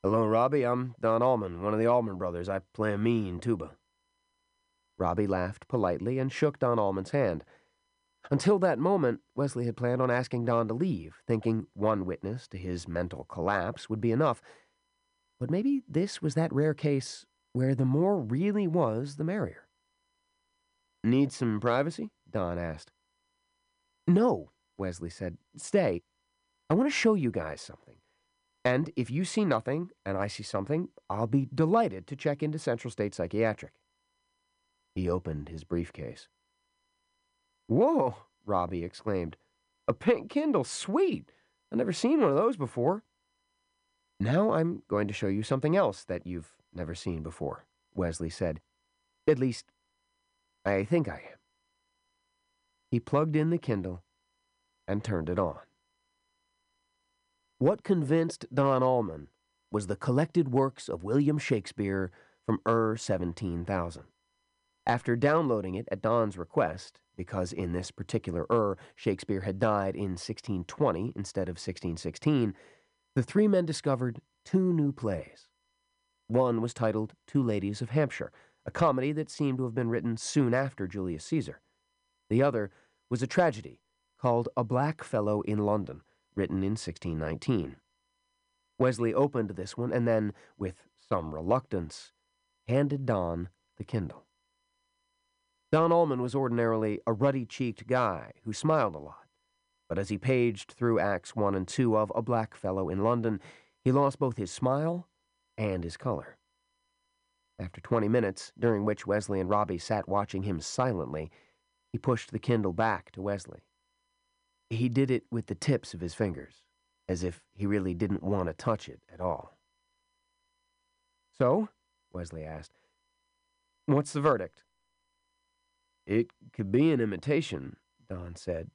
Hello, Robbie. I'm Don Allman, one of the Allman brothers. I play a mean tuba. Robbie laughed politely and shook Don Allman's hand. Until that moment, Wesley had planned on asking Don to leave, thinking one witness to his mental collapse would be enough. But maybe this was that rare case where the more really was, the merrier. Need some privacy? Don asked. No, Wesley said. Stay. I want to show you guys something. And if you see nothing and I see something, I'll be delighted to check into Central State Psychiatric. He opened his briefcase. Whoa, Robbie exclaimed. A pink Kindle, sweet! I've never seen one of those before. Now I'm going to show you something else that you've never seen before, Wesley said. At least, I think I am. He plugged in the Kindle and turned it on. What convinced Don Allman was the collected works of William Shakespeare from Ur 17,000. After downloading it at Don's request, because in this particular Ur, Shakespeare had died in 1620 instead of 1616, the three men discovered two new plays. One was titled Two Ladies of Hampshire, a comedy that seemed to have been written soon after Julius Caesar. The other was a tragedy called A Black Fellow in London, written in 1619. Wesley opened this one and then, with some reluctance, handed Don the Kindle. Don Allman was ordinarily a ruddy cheeked guy who smiled a lot, but as he paged through Acts 1 and 2 of A Black Fellow in London, he lost both his smile and his color. After 20 minutes, during which Wesley and Robbie sat watching him silently, he pushed the Kindle back to Wesley. He did it with the tips of his fingers, as if he really didn't want to touch it at all. So, Wesley asked, what's the verdict? It could be an imitation, Don said.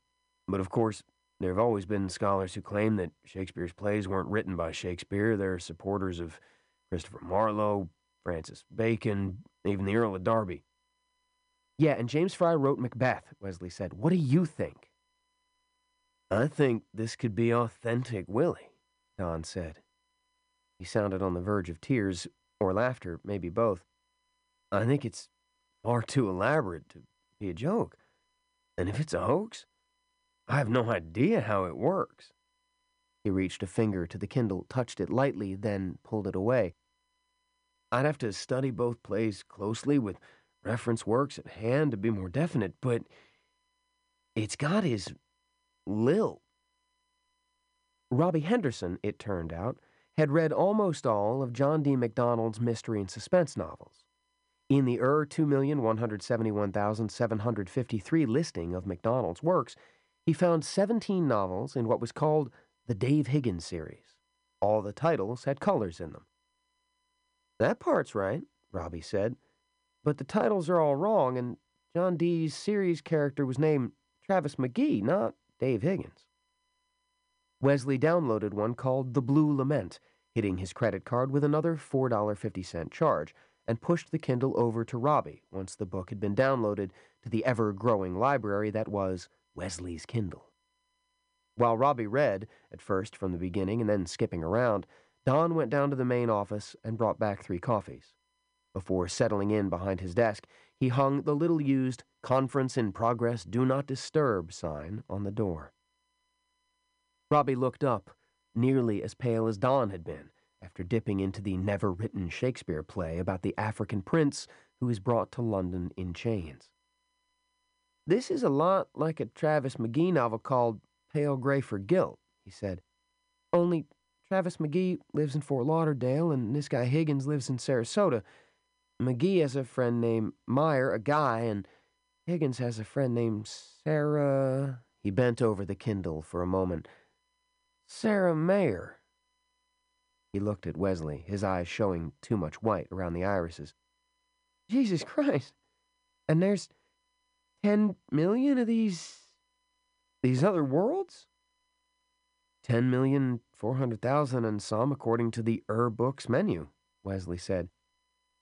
But of course, there have always been scholars who claim that Shakespeare's plays weren't written by Shakespeare. They're supporters of Christopher Marlowe, Francis Bacon, even the Earl of Derby. Yeah, and James Frey wrote Macbeth, Wesley said. What do you think? I think this could be authentic Willie, Don said. He sounded on the verge of tears or laughter, maybe both. I think it's far too elaborate to be a joke. And if it's a hoax, I have no idea how it works. He reached a finger to the Kindle, touched it lightly, then pulled it away. I'd have to study both plays closely with reference works at hand to be more definite, but it's got his Lil. Robbie Henderson, it turned out, had read almost all of John D. MacDonald's mystery and suspense novels. In the ER 2,171,753 listing of MacDonald's works, he found 17 novels in what was called the Dave Higgins series. All the titles had colors in them. That part's right, Robbie said, but the titles are all wrong, and John D.'s series character was named Travis McGee, not Dave Higgins. Wesley downloaded one called The Blue Lament, hitting his credit card with another $4.50 charge, and pushed the Kindle over to Robbie once the book had been downloaded to the ever growing library that was Wesley's Kindle. While Robbie read, at first from the beginning and then skipping around, Don went down to the main office and brought back three coffees. Before settling in behind his desk, he hung the little used Conference in Progress Do Not Disturb sign on the door. Robbie looked up, nearly as pale as Don had been, after dipping into the never written Shakespeare play about the African prince who is brought to London in chains. This is a lot like a Travis McGee novel called Pale Gray for Guilt, he said. Only Travis McGee lives in Fort Lauderdale and this guy Higgins lives in Sarasota. McGee has a friend named Meyer, a guy, and Higgins has a friend named Sarah. He bent over the Kindle for a moment. Sarah Meyer. He looked at Wesley, his eyes showing too much white around the irises. Jesus Christ. And there's ten million of these these other worlds? Ten million four hundred thousand and some according to the Ur Books menu, Wesley said.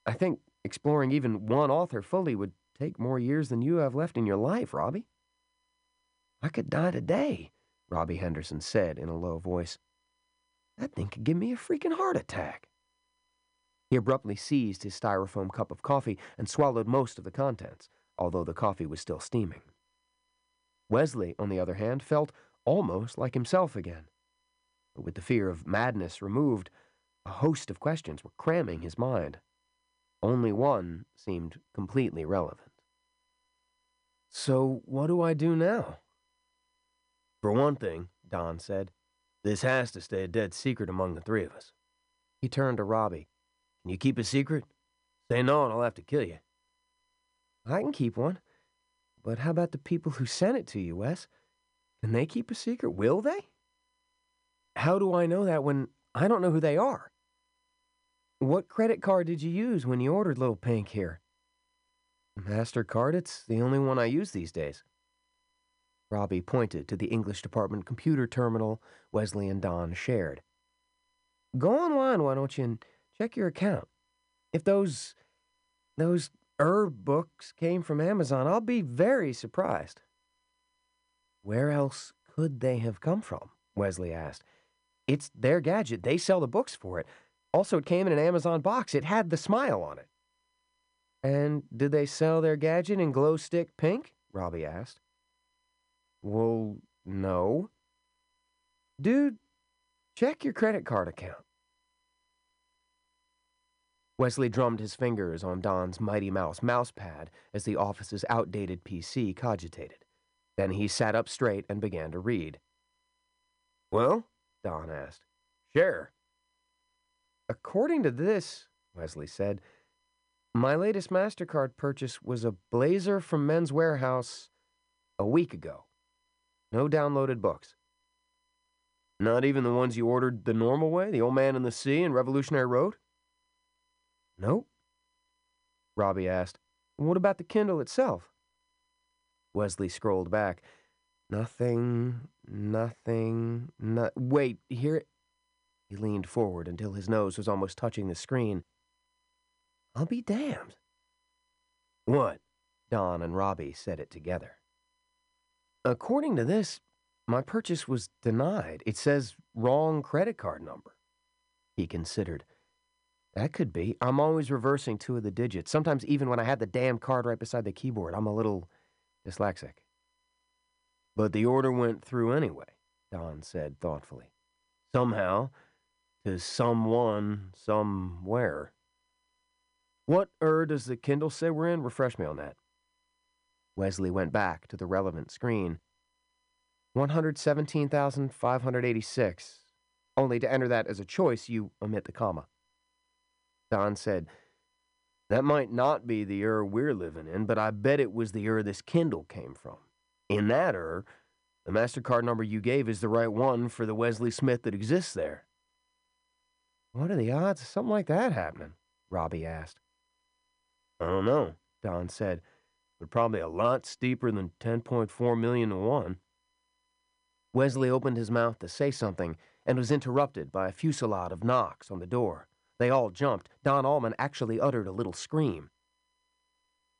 I think exploring even one author fully would take more years than you have left in your life, Robbie. I could die today, Robbie Henderson said in a low voice. That thing could give me a freaking heart attack. He abruptly seized his styrofoam cup of coffee and swallowed most of the contents, although the coffee was still steaming. Wesley, on the other hand, felt almost like himself again. But with the fear of madness removed, a host of questions were cramming his mind. Only one seemed completely relevant. So, what do I do now? For one thing, Don said, this has to stay a dead secret among the three of us. He turned to Robbie. Can you keep a secret? Say no and I'll have to kill you. I can keep one. But how about the people who sent it to you, Wes? Can they keep a secret? Will they? How do I know that when I don't know who they are? What credit card did you use when you ordered Little Pink here? MasterCard, it's the only one I use these days. Robbie pointed to the English department computer terminal Wesley and Don shared. Go online, why don't you, and check your account. If those those Ur books came from Amazon, I'll be very surprised. Where else could they have come from? Wesley asked. It's their gadget. They sell the books for it. Also, it came in an Amazon box. It had the smile on it. And did they sell their gadget in glow stick pink? Robbie asked. Well, no. Dude, check your credit card account. Wesley drummed his fingers on Don's Mighty Mouse mouse pad as the office's outdated PC cogitated. Then he sat up straight and began to read. Well? Don asked. Sure. According to this, Wesley said, my latest MasterCard purchase was a blazer from Men's Wearhouse a week ago. No downloaded books. Not even the ones you ordered the normal way, the Old Man and the Sea and Revolutionary Road? Nope. Robbie asked, What about the Kindle itself? Wesley scrolled back. Nothing, nothing, no- Wait, hear it? He leaned forward until his nose was almost touching the screen. I'll be damned. What? Don and Robbie said it together. According to this, my purchase was denied. It says wrong credit card number. He considered. That could be. I'm always reversing two of the digits. Sometimes even when I have the damn card right beside the keyboard, I'm a little dyslexic. But the order went through anyway, Don said thoughtfully. Somehow, to someone, somewhere. What er does the Kindle say we're in? Refresh me on that. Wesley went back to the relevant screen. 117,586. Only to enter that as a choice, you omit the comma. Don said, That might not be the Ur we're living in, but I bet it was the Ur this Kindle came from. In that Ur, the MasterCard number you gave is the right one for the Wesley Smith that exists there. What are the odds of something like that happening? Robbie asked. I don't know, Don said, but probably a lot steeper than 10.4 million to 1. Wesley opened his mouth to say something and was interrupted by a fusillade of knocks on the door. They all jumped. Don Allman actually uttered a little scream.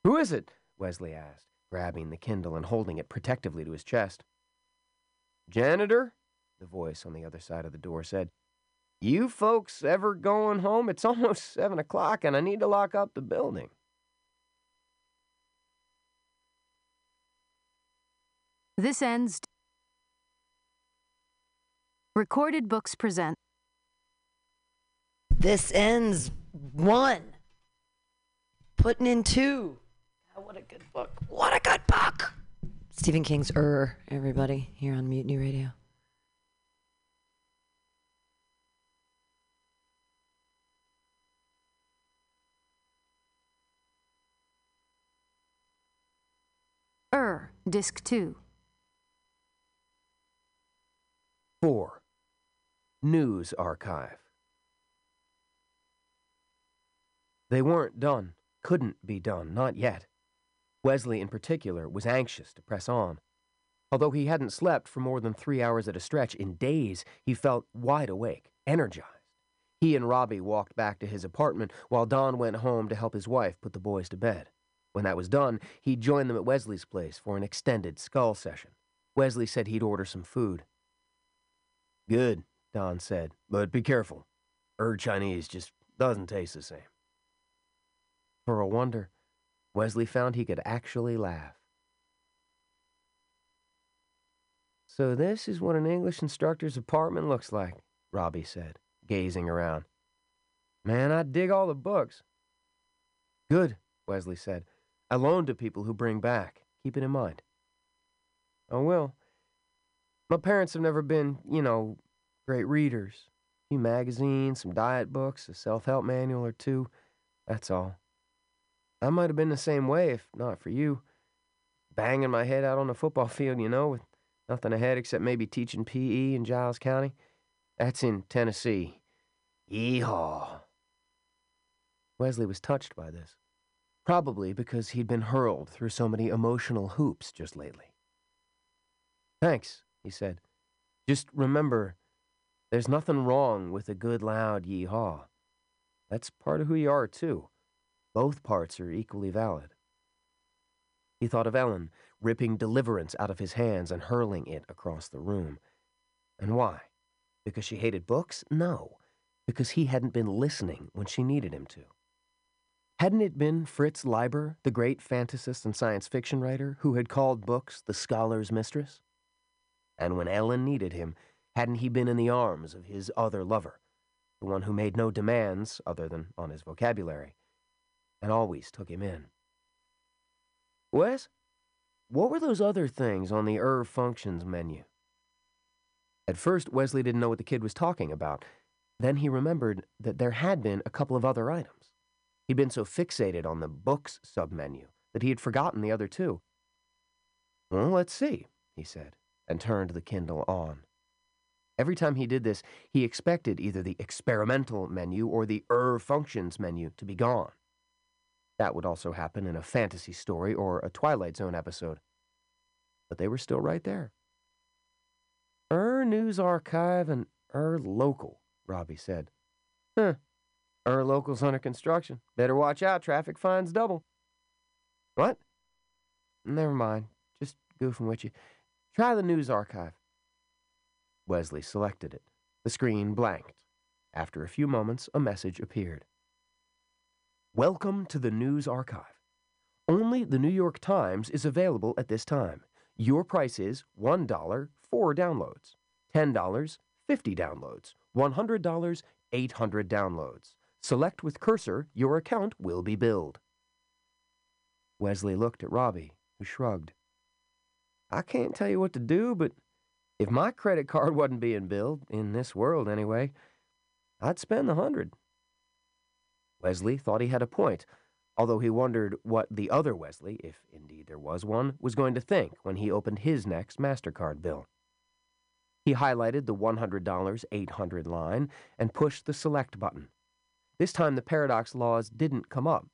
Who is it? Wesley asked, grabbing the Kindle and holding it protectively to his chest. Janitor, the voice on the other side of the door said. You folks ever going home? It's almost seven o'clock and I need to lock up the building. This ends. Recorded Books present. This ends one. Putting in two. God, what a good book. What a good book. Stephen King's Er, everybody, here on Mutiny Radio. Er, Disc 2. 4. News Archive. They weren't done, couldn't be done, not yet. Wesley, in particular, was anxious to press on. Although he hadn't slept for more than three hours at a stretch in days, he felt wide awake, energized. He and Robbie walked back to his apartment while Don went home to help his wife put the boys to bed. When that was done, he joined them at Wesley's place for an extended skull session. Wesley said he'd order some food. Good, Don said, but be careful. Er Chinese just doesn't taste the same. For a wonder, Wesley found he could actually laugh. So this is what an English instructor's apartment looks like, Robbie said, gazing around. Man, I dig all the books. Good, Wesley said. I loan to people who bring back. Keep it in mind. I will. My parents have never been, you know, great readers. A few magazines, some diet books, a self help manual or two. That's all. I might have been the same way if not for you. Banging my head out on the football field, you know, with nothing ahead except maybe teaching PE in Giles County. That's in Tennessee. Yeehaw. Wesley was touched by this, probably because he'd been hurled through so many emotional hoops just lately. Thanks, he said. Just remember, there's nothing wrong with a good loud yeehaw. That's part of who you are, too. Both parts are equally valid. He thought of Ellen, ripping deliverance out of his hands and hurling it across the room. And why? Because she hated books? No, because he hadn't been listening when she needed him to. Hadn't it been Fritz Leiber, the great fantasist and science fiction writer, who had called books the scholar's mistress? And when Ellen needed him, hadn't he been in the arms of his other lover, the one who made no demands other than on his vocabulary, and always took him in? Wes, what were those other things on the ER functions menu? At first, Wesley didn't know what the kid was talking about. Then he remembered that there had been a couple of other items. He'd been so fixated on the books submenu that he had forgotten the other two. Well, let's see, he said, and turned the Kindle on. Every time he did this, he expected either the experimental menu or the ER functions menu to be gone. That would also happen in a fantasy story or a Twilight Zone episode. But they were still right there. Er News Archive and Er Local, Robbie said. Huh. Er Local's under construction. Better watch out, traffic fines double. What? Never mind. Just goofing with you. Try the News Archive. Wesley selected it. The screen blanked. After a few moments, a message appeared. Welcome to the News Archive. Only the New York Times is available at this time. Your price is $1, 4 downloads, $10, 50 downloads, $100, 800 downloads. Select with cursor, your account will be billed. Wesley looked at Robbie, who shrugged. I can't tell you what to do, but if my credit card wasn't being billed, in this world anyway, I'd spend the hundred. Wesley thought he had a point, although he wondered what the other Wesley, if indeed there was one, was going to think when he opened his next MasterCard bill. He highlighted the $100 800 line and pushed the select button. This time the paradox laws didn't come up.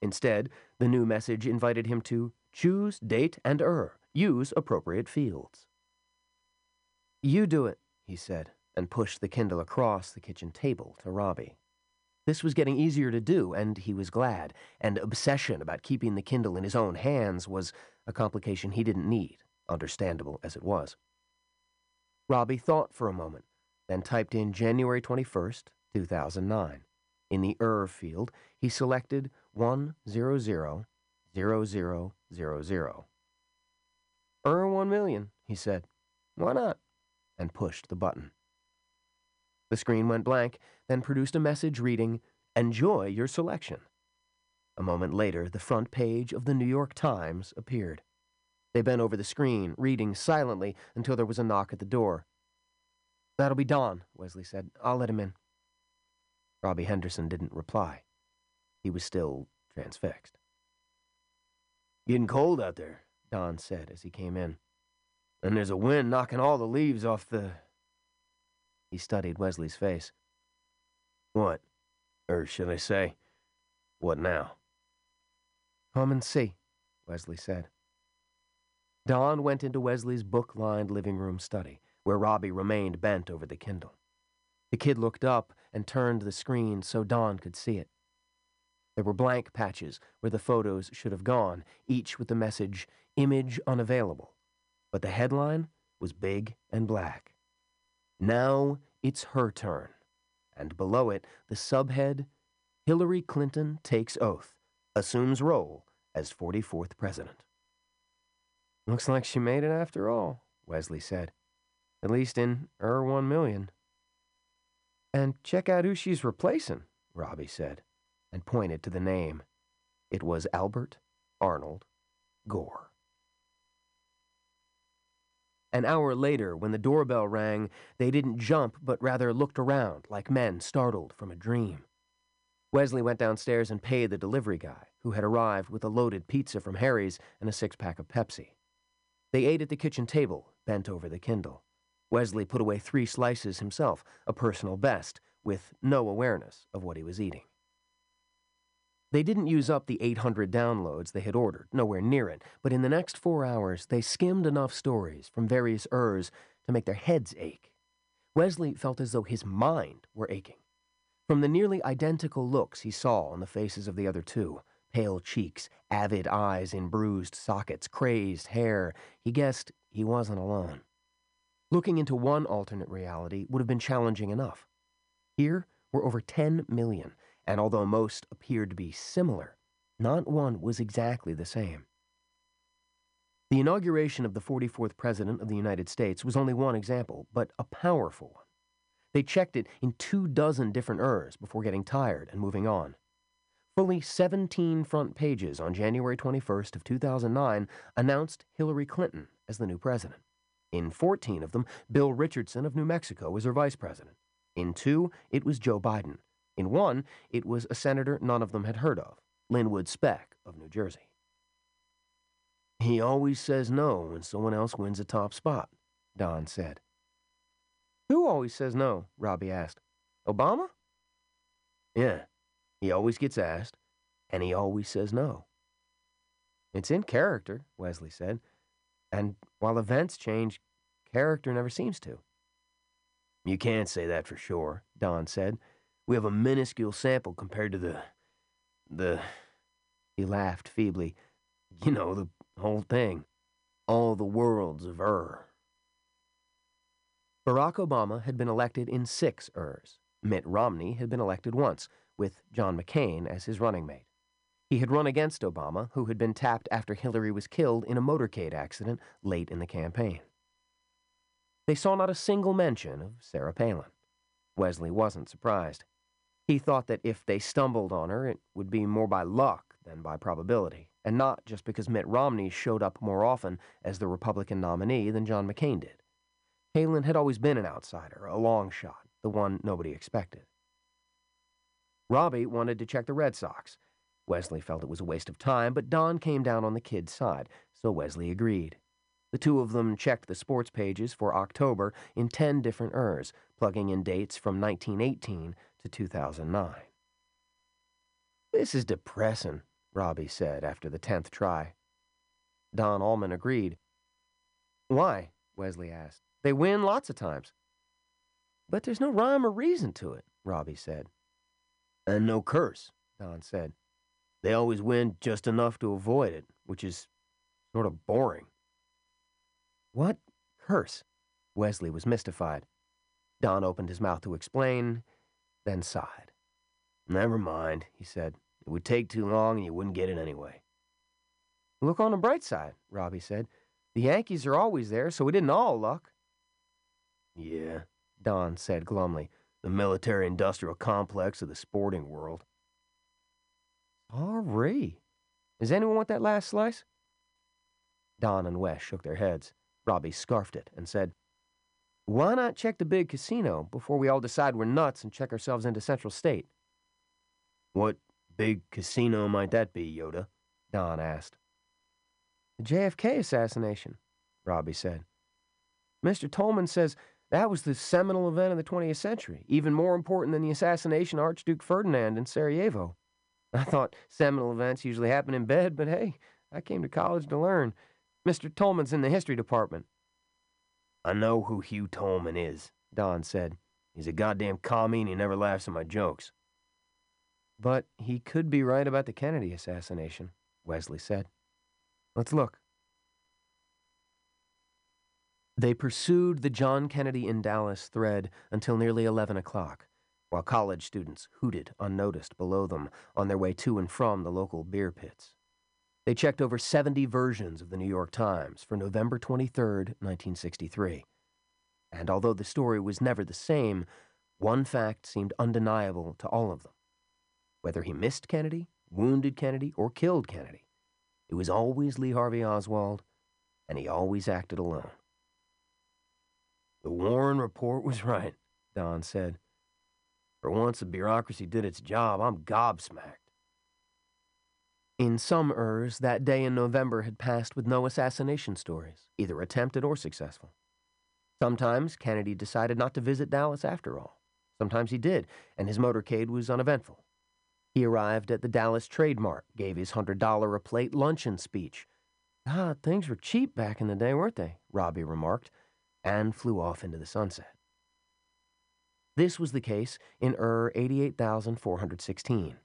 Instead, the new message invited him to choose date and er, use appropriate fields. You do it, he said, and pushed the Kindle across the kitchen table to Robbie. This was getting easier to do, and he was glad, and obsession about keeping the Kindle in his own hands was a complication he didn't need, understandable as it was. Robbie thought for a moment, then typed in January 21st, 2009. In the ER field, he selected 1000000. ER one million, he said. Why not? And pushed the button. The screen went blank, then produced a message reading, Enjoy your selection. A moment later, the front page of the New York Times appeared. They bent over the screen, reading silently until there was a knock at the door. That'll be Don, Wesley said. I'll let him in. Robbie Henderson didn't reply. He was still transfixed. Getting cold out there, Don said as he came in. And there's a wind knocking all the leaves off the. He studied Wesley's face. What? Or should I say, what now? Come and see, Wesley said. Don went into Wesley's book lined living room study, where Robbie remained bent over the Kindle. The kid looked up and turned the screen so Don could see it. There were blank patches where the photos should have gone, each with the message, Image unavailable. But the headline was big and black. Now it's her turn. And below it, the subhead, Hillary Clinton takes oath, assumes role as 44th president. Looks like she made it after all, Wesley said. At least in Ur one million. And check out who she's replacing, Robbie said, and pointed to the name. It was Albert Arnold Gore. An hour later, when the doorbell rang, they didn't jump, but rather looked around like men startled from a dream. Wesley went downstairs and paid the delivery guy, who had arrived with a loaded pizza from Harry's and a six pack of Pepsi. They ate at the kitchen table, bent over the Kindle. Wesley put away three slices himself, a personal best, with no awareness of what he was eating. They didn't use up the 800 downloads they had ordered, nowhere near it, but in the next four hours they skimmed enough stories from various Urs to make their heads ache. Wesley felt as though his mind were aching. From the nearly identical looks he saw on the faces of the other two, pale cheeks, avid eyes in bruised sockets, crazed hair, he guessed he wasn't alone. Looking into one alternate reality would have been challenging enough. Here were over 10 million, and although most appeared to be similar, not one was exactly the same. The inauguration of the 44th President of the United States was only one example, but a powerful one. They checked it in two dozen different Urs before getting tired and moving on. Fully 17 front pages on January 21st of 2009 announced Hillary Clinton as the new president. In 14 of them, Bill Richardson of New Mexico was her vice president. In two, it was Joe Biden. In one, it was a senator none of them had heard of, Linwood Speck of New Jersey. He always says no when someone else wins a top spot, Don said. Who always says no? Robbie asked. Obama? Yeah, he always gets asked, and he always says no. It's in character, Wesley said. And while events change, character never seems to. You can't say that for sure, Don said. We have a minuscule sample compared to the. the. He laughed feebly. You know, the whole thing. All the worlds of Ur. Barack Obama had been elected in six Urs. Mitt Romney had been elected once, with John McCain as his running mate. He had run against Obama, who had been tapped after Hillary was killed in a motorcade accident late in the campaign. They saw not a single mention of Sarah Palin. Wesley wasn't surprised. He thought that if they stumbled on her, it would be more by luck than by probability, and not just because Mitt Romney showed up more often as the Republican nominee than John McCain did. Palin had always been an outsider, a long shot, the one nobody expected. Robbie wanted to check the Red Sox. Wesley felt it was a waste of time, but Don came down on the kid's side, so Wesley agreed. The two of them checked the sports pages for October in 10 different Urs, plugging in dates from 1918 to 2009. This is depressing, Robbie said after the 10th try. Don Allman agreed. Why? Wesley asked. They win lots of times. But there's no rhyme or reason to it, Robbie said. And no curse, Don said. They always win just enough to avoid it, which is sort of boring. What curse? Wesley was mystified. Don opened his mouth to explain, then sighed. Never mind, he said. It would take too long and you wouldn't get it anyway. Look on the bright side, Robbie said. The Yankees are always there, so we didn't all luck. Yeah, Don said glumly. The military industrial complex of the sporting world. Sorry. Does anyone want that last slice? Don and Wes shook their heads. Robbie scarfed it and said, Why not check the big casino before we all decide we're nuts and check ourselves into Central State? What big casino might that be, Yoda? Don asked. The JFK assassination, Robbie said. Mr. Tolman says that was the seminal event of the 20th century, even more important than the assassination of Archduke Ferdinand in Sarajevo. I thought seminal events usually happen in bed, but hey, I came to college to learn. Mr. Tolman's in the history department. I know who Hugh Tolman is, Don said. He's a goddamn commie and he never laughs at my jokes. But he could be right about the Kennedy assassination, Wesley said. Let's look. They pursued the John Kennedy in Dallas thread until nearly 11 o'clock, while college students hooted unnoticed below them on their way to and from the local beer pits. They checked over 70 versions of the New York Times for November 23, 1963. And although the story was never the same, one fact seemed undeniable to all of them. Whether he missed Kennedy, wounded Kennedy, or killed Kennedy, it was always Lee Harvey Oswald, and he always acted alone. The Warren report was right, Don said. For once the bureaucracy did its job, I'm gobsmacked. In some Urs, that day in November had passed with no assassination stories, either attempted or successful. Sometimes Kennedy decided not to visit Dallas after all. Sometimes he did, and his motorcade was uneventful. He arrived at the Dallas Trade Mart, gave his $100 a plate luncheon speech. Ah, things were cheap back in the day, weren't they? Robbie remarked, and flew off into the sunset. This was the case in Ur 88416.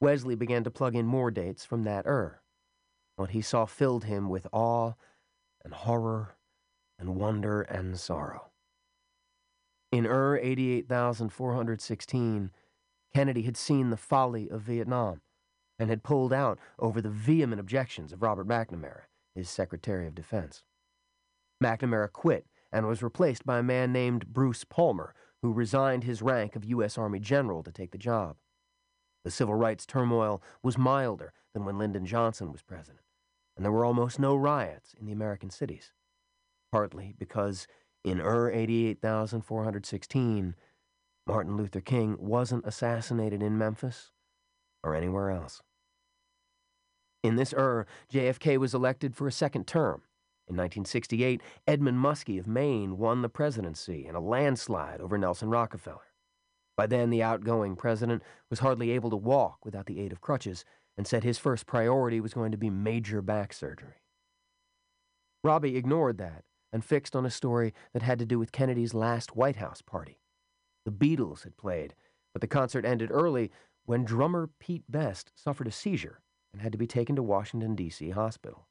Wesley began to plug in more dates from that er, Ur. What he saw filled him with awe and horror and wonder and sorrow. In er Ur 88416, Kennedy had seen the folly of Vietnam and had pulled out over the vehement objections of Robert McNamara, his Secretary of Defense. McNamara quit and was replaced by a man named Bruce Palmer, who resigned his rank of U.S. Army General to take the job. The civil rights turmoil was milder than when Lyndon Johnson was president, and there were almost no riots in the American cities. Partly because in Ur 88416, Martin Luther King wasn't assassinated in Memphis or anywhere else. In this Ur, JFK was elected for a second term. In 1968, Edmund Muskie of Maine won the presidency in a landslide over Nelson Rockefeller. By then, the outgoing president was hardly able to walk without the aid of crutches and said his first priority was going to be major back surgery. Robbie ignored that and fixed on a story that had to do with Kennedy's last White House party. The Beatles had played, but the concert ended early when drummer Pete Best suffered a seizure and had to be taken to Washington, D.C. hospital.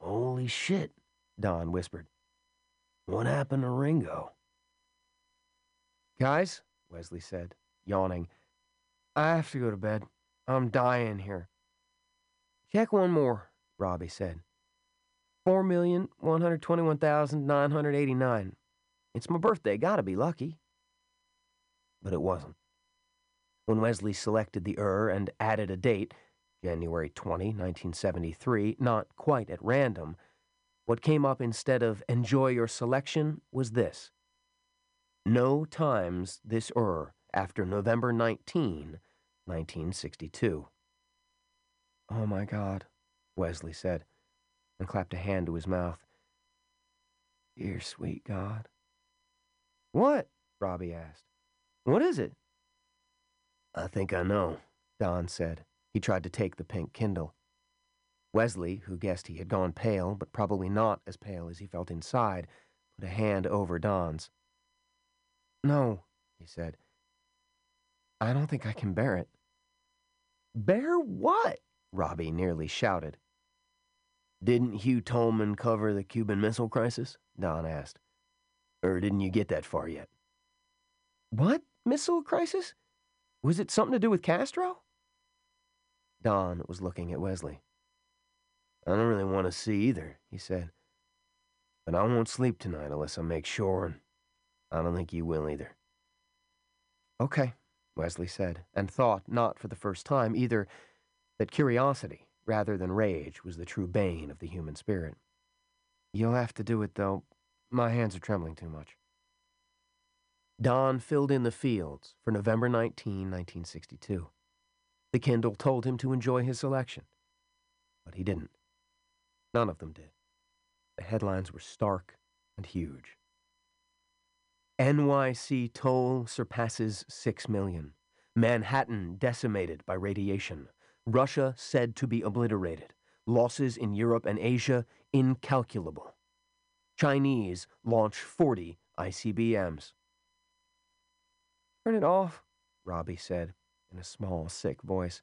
Holy shit, Don whispered. What happened to Ringo? Guys, Wesley said, yawning, I have to go to bed. I'm dying here. Check one more, Robbie said. Four million one hundred twenty-one thousand nine hundred eighty-nine. It's my birthday, gotta be lucky. But it wasn't. When Wesley selected the Ur and added a date, January 20, 1973, not quite at random, what came up instead of enjoy your selection was this. No times this Ur after November 19, 1962. Oh my God, Wesley said, and clapped a hand to his mouth. Dear sweet God. What? Robbie asked. What is it? I think I know, Don said. He tried to take the pink Kindle. Wesley, who guessed he had gone pale, but probably not as pale as he felt inside, put a hand over Don's. No, he said. I don't think I can bear it. Bear what? Robbie nearly shouted. Didn't Hugh Tolman cover the Cuban Missile Crisis? Don asked. Or didn't you get that far yet? What missile crisis? Was it something to do with Castro? Don was looking at Wesley. I don't really want to see either, he said. But I won't sleep tonight unless I make sure, and I don't think you will either. Okay, Wesley said, and thought, not for the first time either, that curiosity, rather than rage, was the true bane of the human spirit. You'll have to do it, though. My hands are trembling too much. Don filled in the fields for November 19, 1962. The Kindle told him to enjoy his selection, but he didn't. None of them did. The headlines were stark and huge. NYC toll surpasses 6 million. Manhattan decimated by radiation. Russia said to be obliterated. Losses in Europe and Asia incalculable. Chinese launch 40 ICBMs. Turn it off, Robbie said in a small, sick voice.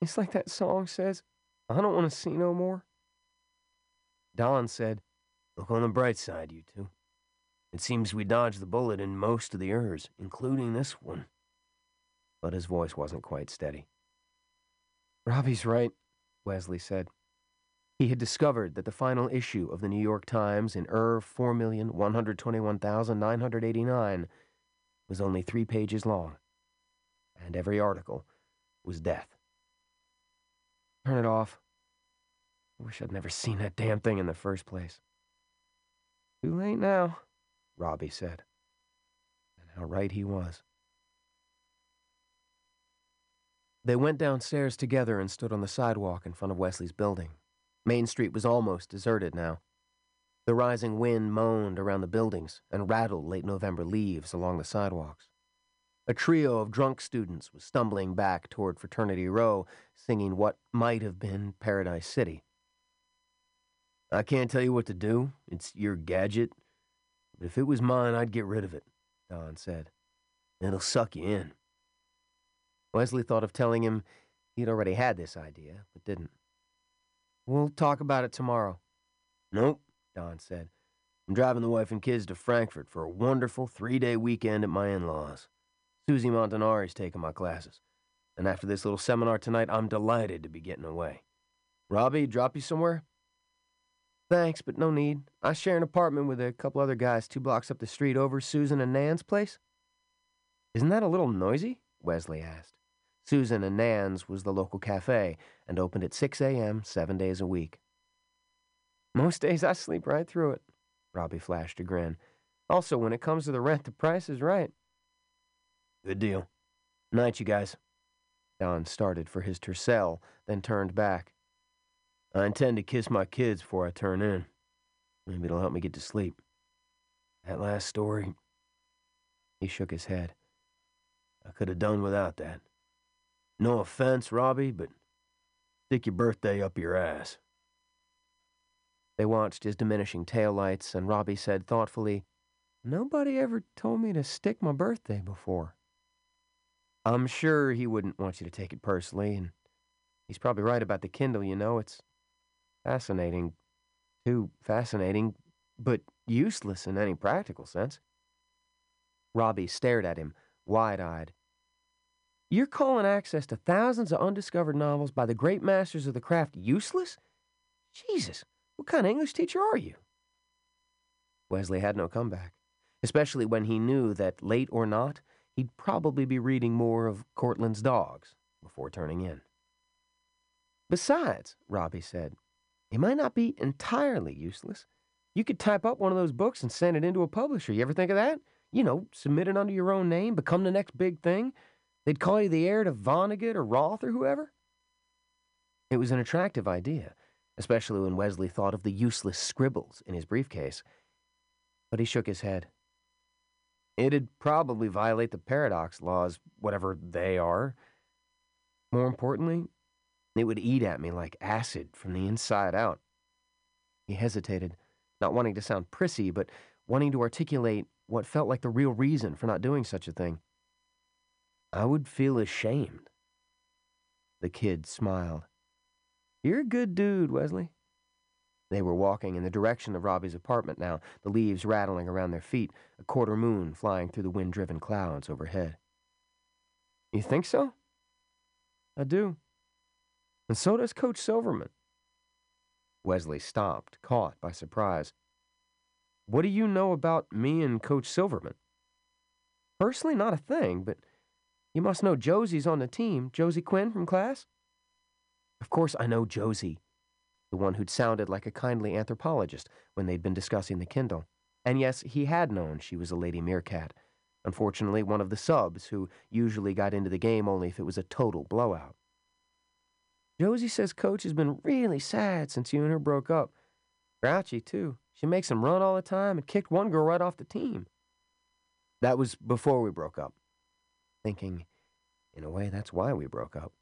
It's like that song says, I don't want to see no more. Don said, Look on the bright side, you two. It seems we dodged the bullet in most of the Urs, including this one. But his voice wasn't quite steady. Robbie's right, Wesley said. He had discovered that the final issue of the New York Times in Ur 4,121,989 was only three pages long, and every article was death. Turn it off. I wish I'd never seen that damn thing in the first place. Too late now, Robbie said. And how right he was. They went downstairs together and stood on the sidewalk in front of Wesley's building. Main Street was almost deserted now. The rising wind moaned around the buildings and rattled late November leaves along the sidewalks. A trio of drunk students was stumbling back toward Fraternity Row, singing what might have been Paradise City. I can't tell you what to do. It's your gadget. But if it was mine, I'd get rid of it, Don said. It'll suck you in. Wesley thought of telling him he'd already had this idea, but didn't. We'll talk about it tomorrow. Nope, Don said. I'm driving the wife and kids to Frankfurt for a wonderful three day weekend at my in laws. Susie Montanari's taking my classes. And after this little seminar tonight, I'm delighted to be getting away. Robbie, drop you somewhere? Thanks, but no need. I share an apartment with a couple other guys two blocks up the street over Susan and Nan's place. Isn't that a little noisy? Wesley asked. Susan and Nan's was the local cafe and opened at 6 a.m. seven days a week. Most days I sleep right through it, Robbie flashed a grin. Also, when it comes to the rent, the price is right. Good deal. Night, you guys. Don started for his tercel, then turned back. I intend to kiss my kids before I turn in. Maybe it'll help me get to sleep. That last story. He shook his head. I could have done without that. No offense, Robbie, but stick your birthday up your ass. They watched his diminishing taillights, and Robbie said thoughtfully, Nobody ever told me to stick my birthday before. I'm sure he wouldn't want you to take it personally, and he's probably right about the Kindle, you know. It's fascinating. Too fascinating, but useless in any practical sense. Robbie stared at him, wide eyed. You're calling access to thousands of undiscovered novels by the great masters of the craft useless? Jesus, what kind of English teacher are you? Wesley had no comeback, especially when he knew that, late or not, he'd probably be reading more of Cortland's Dogs before turning in. Besides, Robbie said, it might not be entirely useless. You could type up one of those books and send it into a publisher. You ever think of that? You know, submit it under your own name, become the next big thing. They'd call you the heir to Vonnegut or Roth or whoever. It was an attractive idea, especially when Wesley thought of the useless scribbles in his briefcase. But he shook his head. It'd probably violate the paradox laws, whatever they are. More importantly, it would eat at me like acid from the inside out. He hesitated, not wanting to sound prissy, but wanting to articulate what felt like the real reason for not doing such a thing. I would feel ashamed. The kid smiled. You're a good dude, Wesley. They were walking in the direction of Robbie's apartment now, the leaves rattling around their feet, a quarter moon flying through the wind driven clouds overhead. You think so? I do. And so does Coach Silverman. Wesley stopped, caught by surprise. What do you know about me and Coach Silverman? Personally, not a thing, but you must know Josie's on the team. Josie Quinn from class? Of course I know Josie, the one who'd sounded like a kindly anthropologist when they'd been discussing the Kindle. And yes, he had known she was a lady meerkat. Unfortunately, one of the subs who usually got into the game only if it was a total blowout. Josie says Coach has been really sad since you and her broke up. Grouchy, too. She makes him run all the time and kicked one girl right off the team. That was before we broke up. Thinking, in a way, that's why we broke up.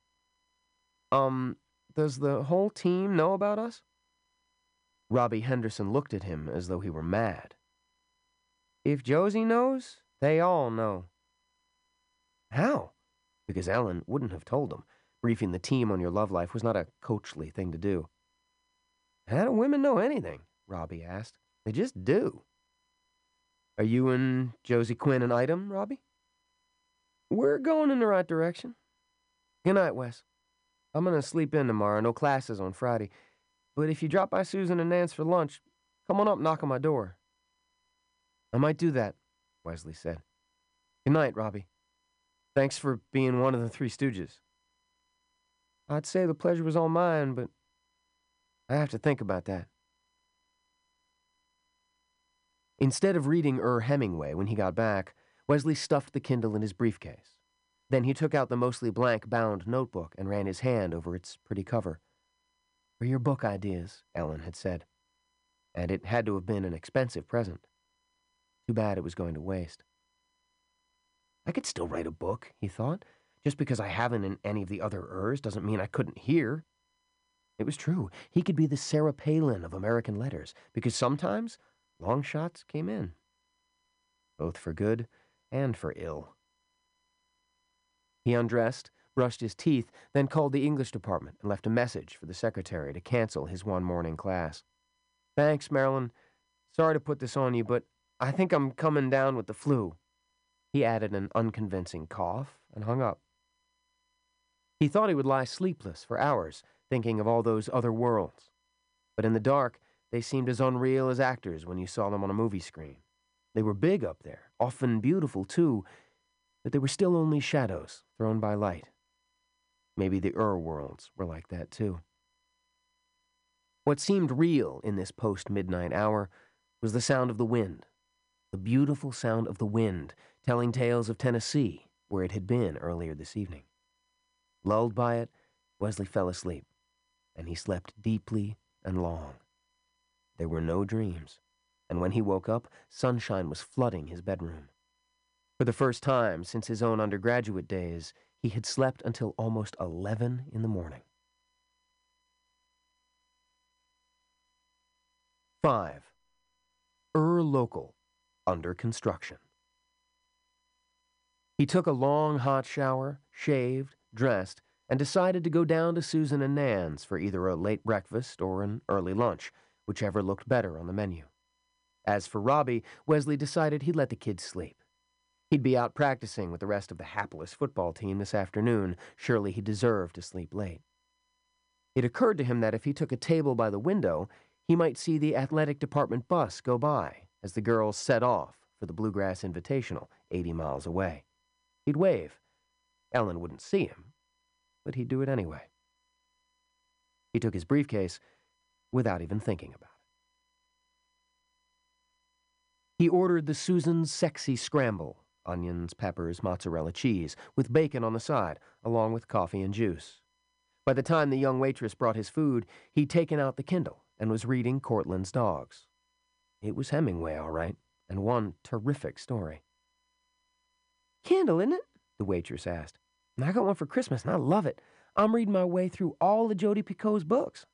Um, does the whole team know about us? Robbie Henderson looked at him as though he were mad. If Josie knows, they all know. How? Because Ellen wouldn't have told them. Briefing the team on your love life was not a coachly thing to do. How do women know anything? Robbie asked. They just do. Are you and Josie Quinn an item, Robbie? We're going in the right direction. Good night, Wes. I'm gonna sleep in tomorrow. No classes on Friday. But if you drop by Susan and Nan's for lunch, come on up, knock on my door. I might do that, Wesley said. Good night, Robbie. Thanks for being one of the Three Stooges. I'd say the pleasure was all mine, but I have to think about that. Instead of reading Er Hemingway when he got back, Wesley stuffed the Kindle in his briefcase. Then he took out the mostly blank bound notebook and ran his hand over its pretty cover. For your book ideas, Ellen had said. And it had to have been an expensive present. Too bad it was going to waste. I could still write a book, he thought. Just because I haven't in any of the other Urs doesn't mean I couldn't hear. It was true. He could be the Sarah Palin of American letters, because sometimes long shots came in, both for good and for ill. He undressed, brushed his teeth, then called the English department and left a message for the secretary to cancel his one morning class. Thanks, Marilyn. Sorry to put this on you, but I think I'm coming down with the flu. He added an unconvincing cough and hung up. He thought he would lie sleepless for hours, thinking of all those other worlds. But in the dark, they seemed as unreal as actors when you saw them on a movie screen. They were big up there, often beautiful too, but they were still only shadows thrown by light. Maybe the Ur worlds were like that too. What seemed real in this post midnight hour was the sound of the wind, the beautiful sound of the wind telling tales of Tennessee, where it had been earlier this evening. Lulled by it, Wesley fell asleep, and he slept deeply and long. There were no dreams, and when he woke up, sunshine was flooding his bedroom. For the first time since his own undergraduate days, he had slept until almost 11 in the morning. 5. Ur Local, under construction. He took a long hot shower, shaved, dressed, and decided to go down to Susan and Nan's for either a late breakfast or an early lunch, whichever looked better on the menu. As for Robbie, Wesley decided he'd let the kids sleep. He'd be out practicing with the rest of the hapless football team this afternoon. Surely he deserved to sleep late. It occurred to him that if he took a table by the window, he might see the athletic department bus go by as the girls set off for the Bluegrass Invitational, 80 miles away. He'd wave. Ellen wouldn't see him, but he'd do it anyway. He took his briefcase without even thinking about it. He ordered the Susan's Sexy Scramble onions, peppers, mozzarella cheese, with bacon on the side, along with coffee and juice. By the time the young waitress brought his food, he'd taken out the Kindle and was reading Cortland's Dogs. It was Hemingway, all right, and one terrific story. Kindle, isn't it? The waitress asked. I got one for Christmas, and I love it. I'm reading my way through all of Jodi Picoult's books.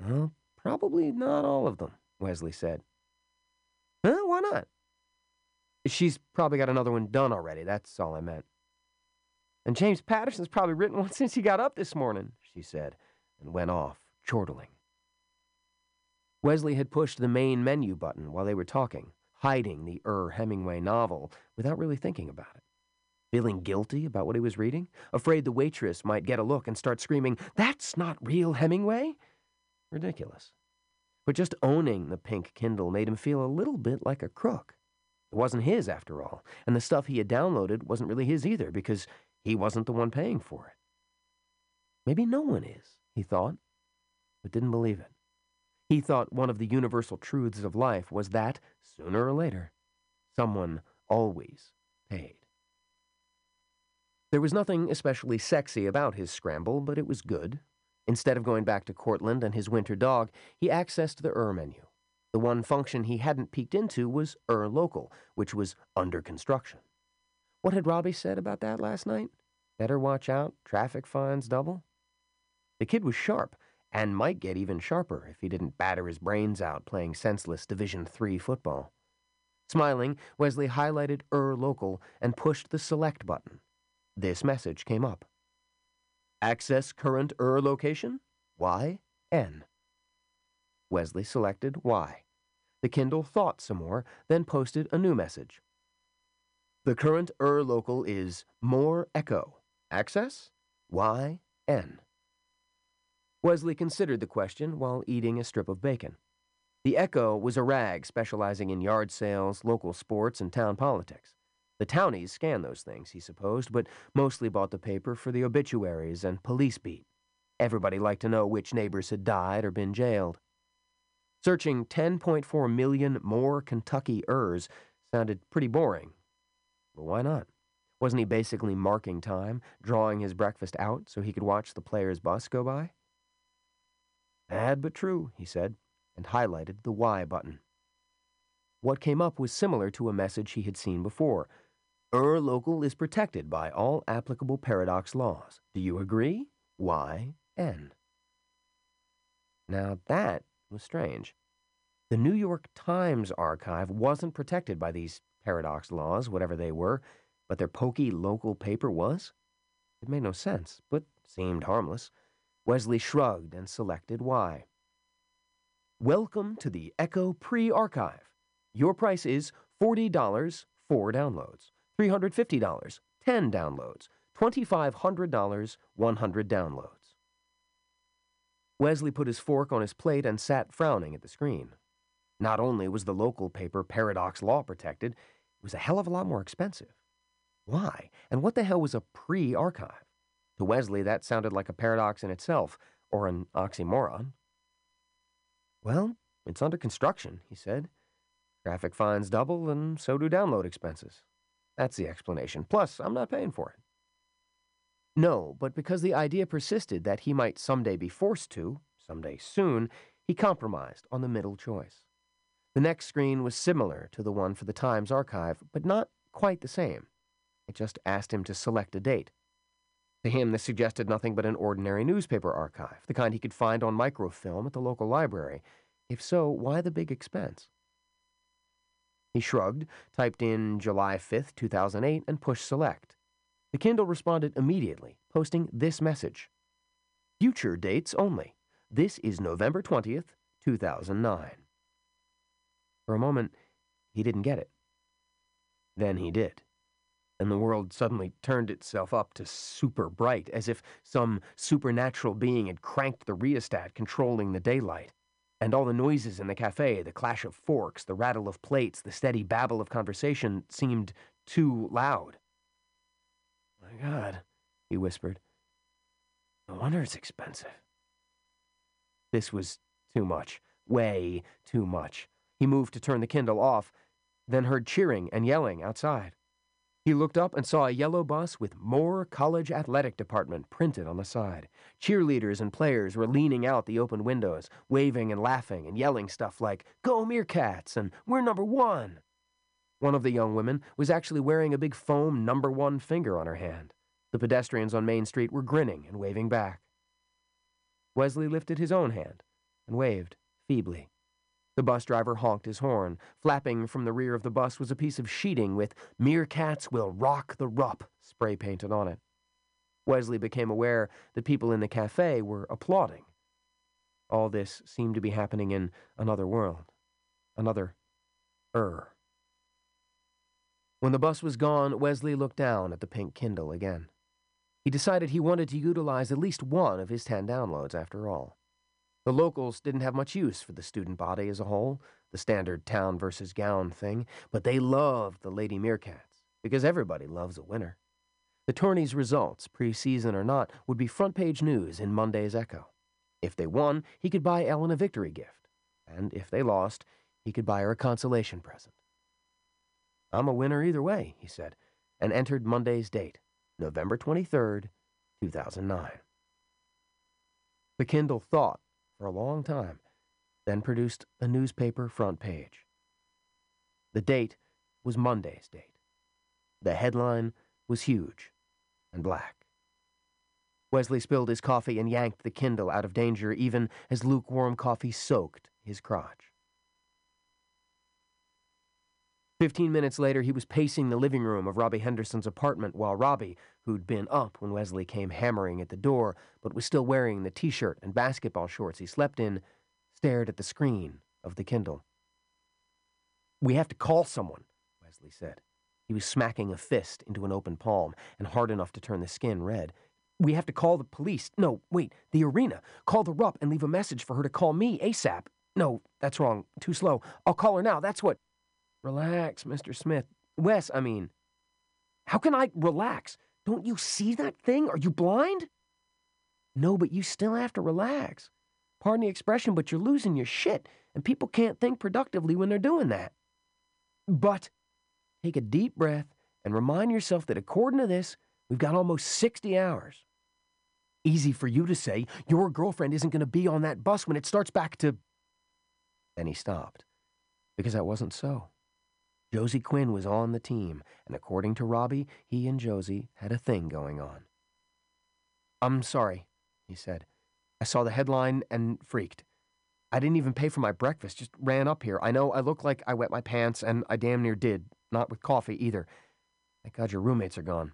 Well, probably not all of them, Wesley said. Huh? Why not? She's probably got another one done already, that's all I meant. And James Patterson's probably written one since he got up this morning, she said, and went off, chortling. Wesley had pushed the main menu button while they were talking, hiding the Er Hemingway novel without really thinking about it. Feeling guilty about what he was reading, afraid the waitress might get a look and start screaming, That's not real Hemingway! ridiculous. But just owning the pink Kindle made him feel a little bit like a crook. It wasn't his, after all, and the stuff he had downloaded wasn't really his either because he wasn't the one paying for it. Maybe no one is, he thought, but didn't believe it. He thought one of the universal truths of life was that, sooner or later, someone always paid. There was nothing especially sexy about his scramble, but it was good. Instead of going back to Cortland and his winter dog, he accessed the Ur menu. The one function he hadn't peeked into was Ur Local, which was under construction. What had Robbie said about that last night? Better watch out, traffic fines double? The kid was sharp, and might get even sharper if he didn't batter his brains out playing senseless Division Three football. Smiling, Wesley highlighted Ur Local and pushed the select button. This message came up. Access current ER location? Y, N. Wesley selected Y. The Kindle thought some more, then posted a new message. The current ER local is Moore Echo. Access? Y, N. Wesley considered the question while eating a strip of bacon. The Echo was a rag specializing in yard sales, local sports, and town politics. The townies scanned those things, he supposed, but mostly bought the paper for the obituaries and police beat. Everybody liked to know which neighbors had died or been jailed. Searching 10.4 million more Kentucky Urs sounded pretty boring. But why not? Wasn't he basically marking time, drawing his breakfast out so he could watch the player's bus go by? Bad but true, he said, and highlighted the Y button. What came up was similar to a message he had seen before. Ur local is protected by all applicable paradox laws. Do you agree? Y, N. Now that was strange. The New York Times archive wasn't protected by these paradox laws, whatever they were, but their pokey local paper was? It made no sense, but seemed harmless. Wesley shrugged and selected Y. Welcome to the Echo Pre Archive. Your price is $40, for downloads, $350, 10 downloads, $2,500, 100 downloads. Wesley put his fork on his plate and sat frowning at the screen. Not only was the local paper Paradox Law protected, it was a hell of a lot more expensive. Why? And what the hell was a pre archive? To Wesley, that sounded like a paradox in itself, or an oxymoron. Well, it's under construction, he said. Traffic fines double, and so do download expenses. That's the explanation. Plus, I'm not paying for it. No, but because the idea persisted that he might someday be forced to, someday soon, he compromised on the middle choice. The next screen was similar to the one for the Times archive, but not quite the same. It just asked him to select a date. To him, this suggested nothing but an ordinary newspaper archive, the kind he could find on microfilm at the local library. If so, why the big expense? He shrugged, typed in July 5th, 2008, and pushed select. The Kindle responded immediately, posting this message Future dates only. This is November 20th, 2009. For a moment, he didn't get it. Then he did and the world suddenly turned itself up to super bright, as if some supernatural being had cranked the rheostat controlling the daylight. And all the noises in the cafe, the clash of forks, the rattle of plates, the steady babble of conversation, seemed too loud. My God, he whispered. No wonder it's expensive. This was too much. Way too much. He moved to turn the Kindle off, then heard cheering and yelling outside. He looked up and saw a yellow bus with Moore College Athletic Department printed on the side. Cheerleaders and players were leaning out the open windows, waving and laughing and yelling stuff like, Go Meerkats and We're number one. One of the young women was actually wearing a big foam number one finger on her hand. The pedestrians on Main Street were grinning and waving back. Wesley lifted his own hand and waved feebly. The bus driver honked his horn. Flapping from the rear of the bus was a piece of sheeting with Meerkats Will Rock the Rupp spray painted on it. Wesley became aware that people in the cafe were applauding. All this seemed to be happening in another world. Another er. When the bus was gone, Wesley looked down at the pink Kindle again. He decided he wanted to utilize at least one of his ten downloads after all. The locals didn't have much use for the student body as a whole, the standard town versus gown thing, but they loved the Lady Meerkats, because everybody loves a winner. The tourney's results, preseason or not, would be front page news in Monday's Echo. If they won, he could buy Ellen a victory gift, and if they lost, he could buy her a consolation present. I'm a winner either way, he said, and entered Monday's date, November 23rd, 2009. The Kindle thought for a long time, then produced a newspaper front page. The date was Monday's date. The headline was huge and black. Wesley spilled his coffee and yanked the Kindle out of danger even as lukewarm coffee soaked his crotch. Fifteen minutes later, he was pacing the living room of Robbie Henderson's apartment while Robbie, who'd been up when Wesley came hammering at the door but was still wearing the t shirt and basketball shorts he slept in, stared at the screen of the Kindle. We have to call someone, Wesley said. He was smacking a fist into an open palm and hard enough to turn the skin red. We have to call the police. No, wait, the arena. Call the Rupp and leave a message for her to call me ASAP. No, that's wrong. Too slow. I'll call her now. That's what. Relax, Mr. Smith. Wes, I mean. How can I relax? Don't you see that thing? Are you blind? No, but you still have to relax. Pardon the expression, but you're losing your shit, and people can't think productively when they're doing that. But take a deep breath and remind yourself that according to this, we've got almost 60 hours. Easy for you to say, your girlfriend isn't going to be on that bus when it starts back to. Then he stopped, because that wasn't so. Josie Quinn was on the team, and according to Robbie, he and Josie had a thing going on. I'm sorry, he said. I saw the headline and freaked. I didn't even pay for my breakfast, just ran up here. I know I look like I wet my pants, and I damn near did. Not with coffee either. Thank God your roommates are gone.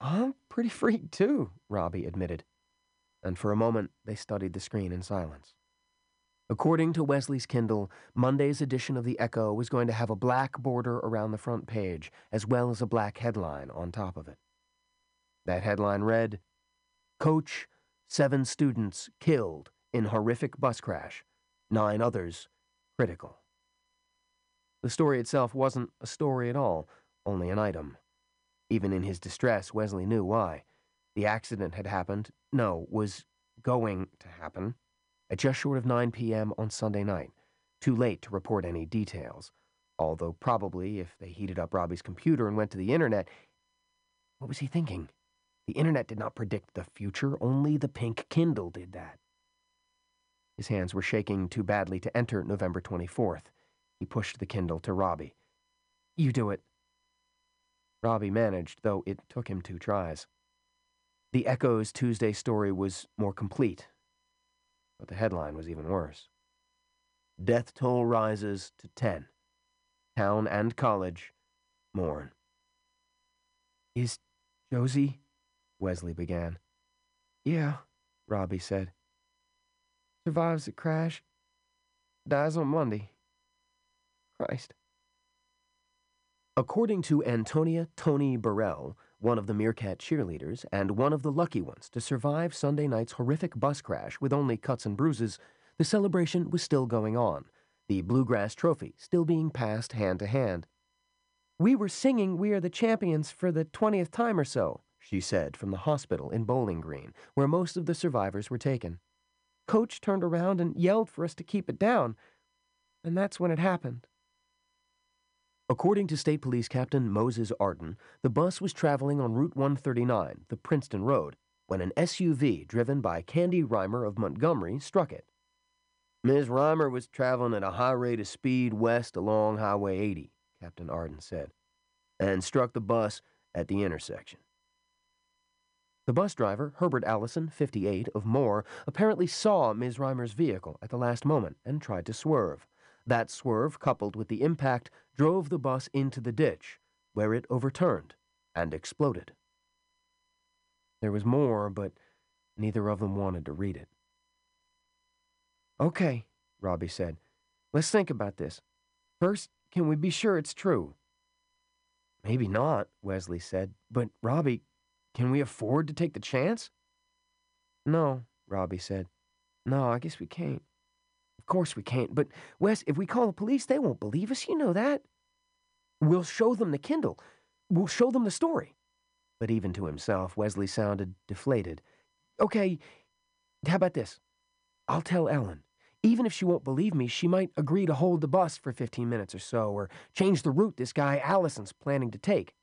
I'm pretty freaked too, Robbie admitted. And for a moment, they studied the screen in silence. According to Wesley's Kindle, Monday's edition of the Echo was going to have a black border around the front page, as well as a black headline on top of it. That headline read Coach, seven students killed in horrific bus crash, nine others critical. The story itself wasn't a story at all, only an item. Even in his distress, Wesley knew why. The accident had happened, no, was going to happen, at just short of 9 p.m. on Sunday night, too late to report any details. Although, probably, if they heated up Robbie's computer and went to the internet, what was he thinking? The internet did not predict the future, only the pink Kindle did that. His hands were shaking too badly to enter November 24th. He pushed the Kindle to Robbie. You do it. Robbie managed, though it took him two tries. The Echo's Tuesday story was more complete, but the headline was even worse. Death toll rises to 10. Town and college mourn. Is Josie? Wesley began. Yeah, Robbie said. Survives the crash. Dies on Monday. Christ. According to Antonia Tony Burrell, one of the Meerkat cheerleaders and one of the lucky ones to survive Sunday night's horrific bus crash with only cuts and bruises, the celebration was still going on, the Bluegrass Trophy still being passed hand to hand. We were singing We Are the Champions for the 20th time or so, she said from the hospital in Bowling Green, where most of the survivors were taken. Coach turned around and yelled for us to keep it down, and that's when it happened. According to State Police Captain Moses Arden, the bus was traveling on Route 139, the Princeton Road, when an SUV driven by Candy Rymer of Montgomery struck it. Ms. Rymer was traveling at a high rate of speed west along Highway 80, Captain Arden said, and struck the bus at the intersection. The bus driver, Herbert Allison, 58, of Moore, apparently saw Ms. Rymer's vehicle at the last moment and tried to swerve. That swerve, coupled with the impact, drove the bus into the ditch, where it overturned and exploded. There was more, but neither of them wanted to read it. Okay, Robbie said. Let's think about this. First, can we be sure it's true? Maybe not, Wesley said. But, Robbie, can we afford to take the chance? No, Robbie said. No, I guess we can't. Of course we can't. But, Wes, if we call the police, they won't believe us. You know that. We'll show them the Kindle. We'll show them the story. But even to himself, Wesley sounded deflated. Okay, how about this? I'll tell Ellen. Even if she won't believe me, she might agree to hold the bus for 15 minutes or so, or change the route this guy Allison's planning to take.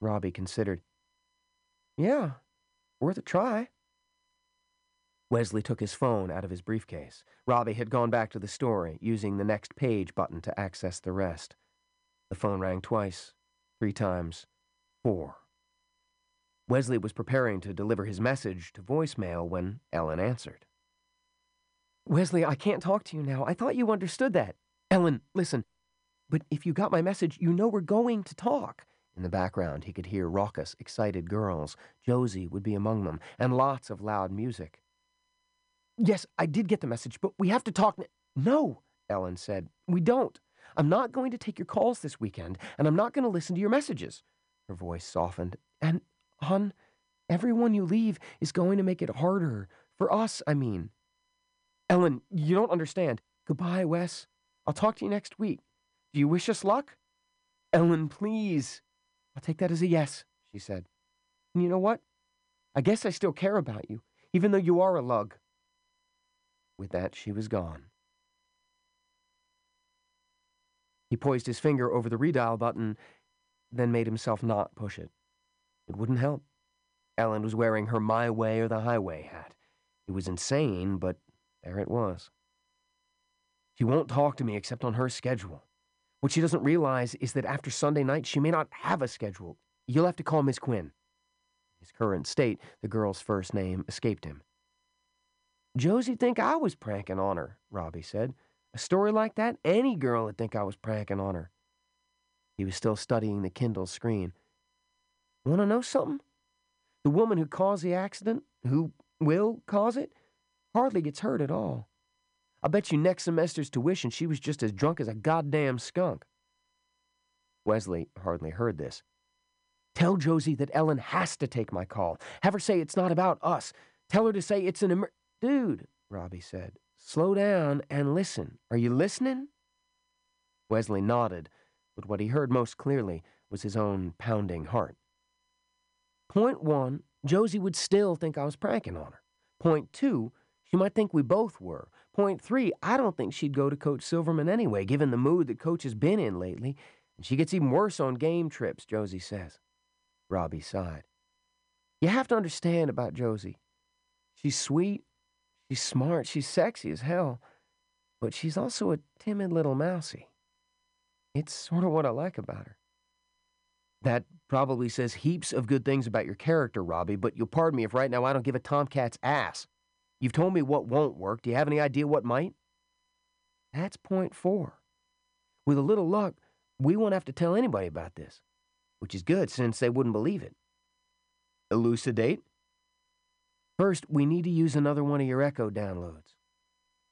Robbie considered. Yeah, worth a try. Wesley took his phone out of his briefcase. Robbie had gone back to the story, using the next page button to access the rest. The phone rang twice, three times, four. Wesley was preparing to deliver his message to voicemail when Ellen answered. Wesley, I can't talk to you now. I thought you understood that. Ellen, listen. But if you got my message, you know we're going to talk. In the background, he could hear raucous, excited girls. Josie would be among them, and lots of loud music. Yes, I did get the message, but we have to talk. No, Ellen said. We don't. I'm not going to take your calls this weekend, and I'm not going to listen to your messages. Her voice softened. And, hon, everyone you leave is going to make it harder. For us, I mean. Ellen, you don't understand. Goodbye, Wes. I'll talk to you next week. Do you wish us luck? Ellen, please. I'll take that as a yes, she said. And you know what? I guess I still care about you, even though you are a lug. With that, she was gone. He poised his finger over the redial button, then made himself not push it. It wouldn't help. Ellen was wearing her My Way or the Highway hat. It was insane, but there it was. She won't talk to me except on her schedule. What she doesn't realize is that after Sunday night, she may not have a schedule. You'll have to call Miss Quinn. In His current state, the girl's first name, escaped him. Josie'd think I was pranking on her, Robbie said. A story like that, any girl would think I was pranking on her. He was still studying the Kindle screen. Want to know something? The woman who caused the accident, who will cause it, hardly gets hurt at all. I bet you next semester's tuition she was just as drunk as a goddamn skunk. Wesley hardly heard this. Tell Josie that Ellen has to take my call. Have her say it's not about us. Tell her to say it's an emer- Dude, Robbie said, slow down and listen. Are you listening? Wesley nodded, but what he heard most clearly was his own pounding heart. Point one, Josie would still think I was pranking on her. Point two, she might think we both were. Point three, I don't think she'd go to Coach Silverman anyway, given the mood that Coach has been in lately. And she gets even worse on game trips, Josie says. Robbie sighed. You have to understand about Josie. She's sweet, she's smart, she's sexy as hell, but she's also a timid little mousy. It's sort of what I like about her. That probably says heaps of good things about your character, Robbie, but you'll pardon me if right now I don't give a tomcat's ass. You've told me what won't work. Do you have any idea what might? That's point four. With a little luck, we won't have to tell anybody about this, which is good since they wouldn't believe it. Elucidate? First, we need to use another one of your Echo downloads.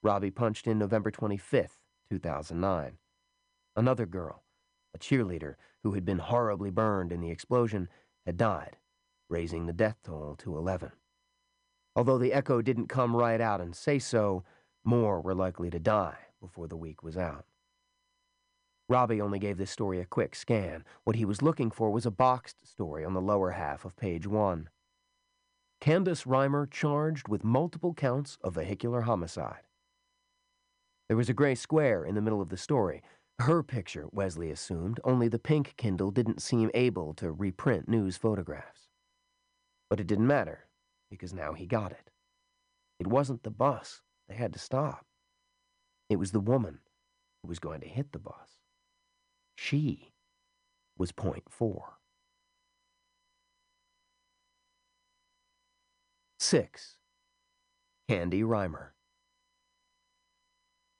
Robbie punched in November 25th, 2009. Another girl, a cheerleader who had been horribly burned in the explosion, had died, raising the death toll to 11. Although the Echo didn't come right out and say so, more were likely to die before the week was out. Robbie only gave this story a quick scan. What he was looking for was a boxed story on the lower half of page one. Candace Rymer charged with multiple counts of vehicular homicide. There was a gray square in the middle of the story. Her picture, Wesley assumed, only the pink Kindle didn't seem able to reprint news photographs. But it didn't matter, because now he got it. It wasn't the bus they had to stop. It was the woman who was going to hit the bus. She was point four. Six. Candy Rymer.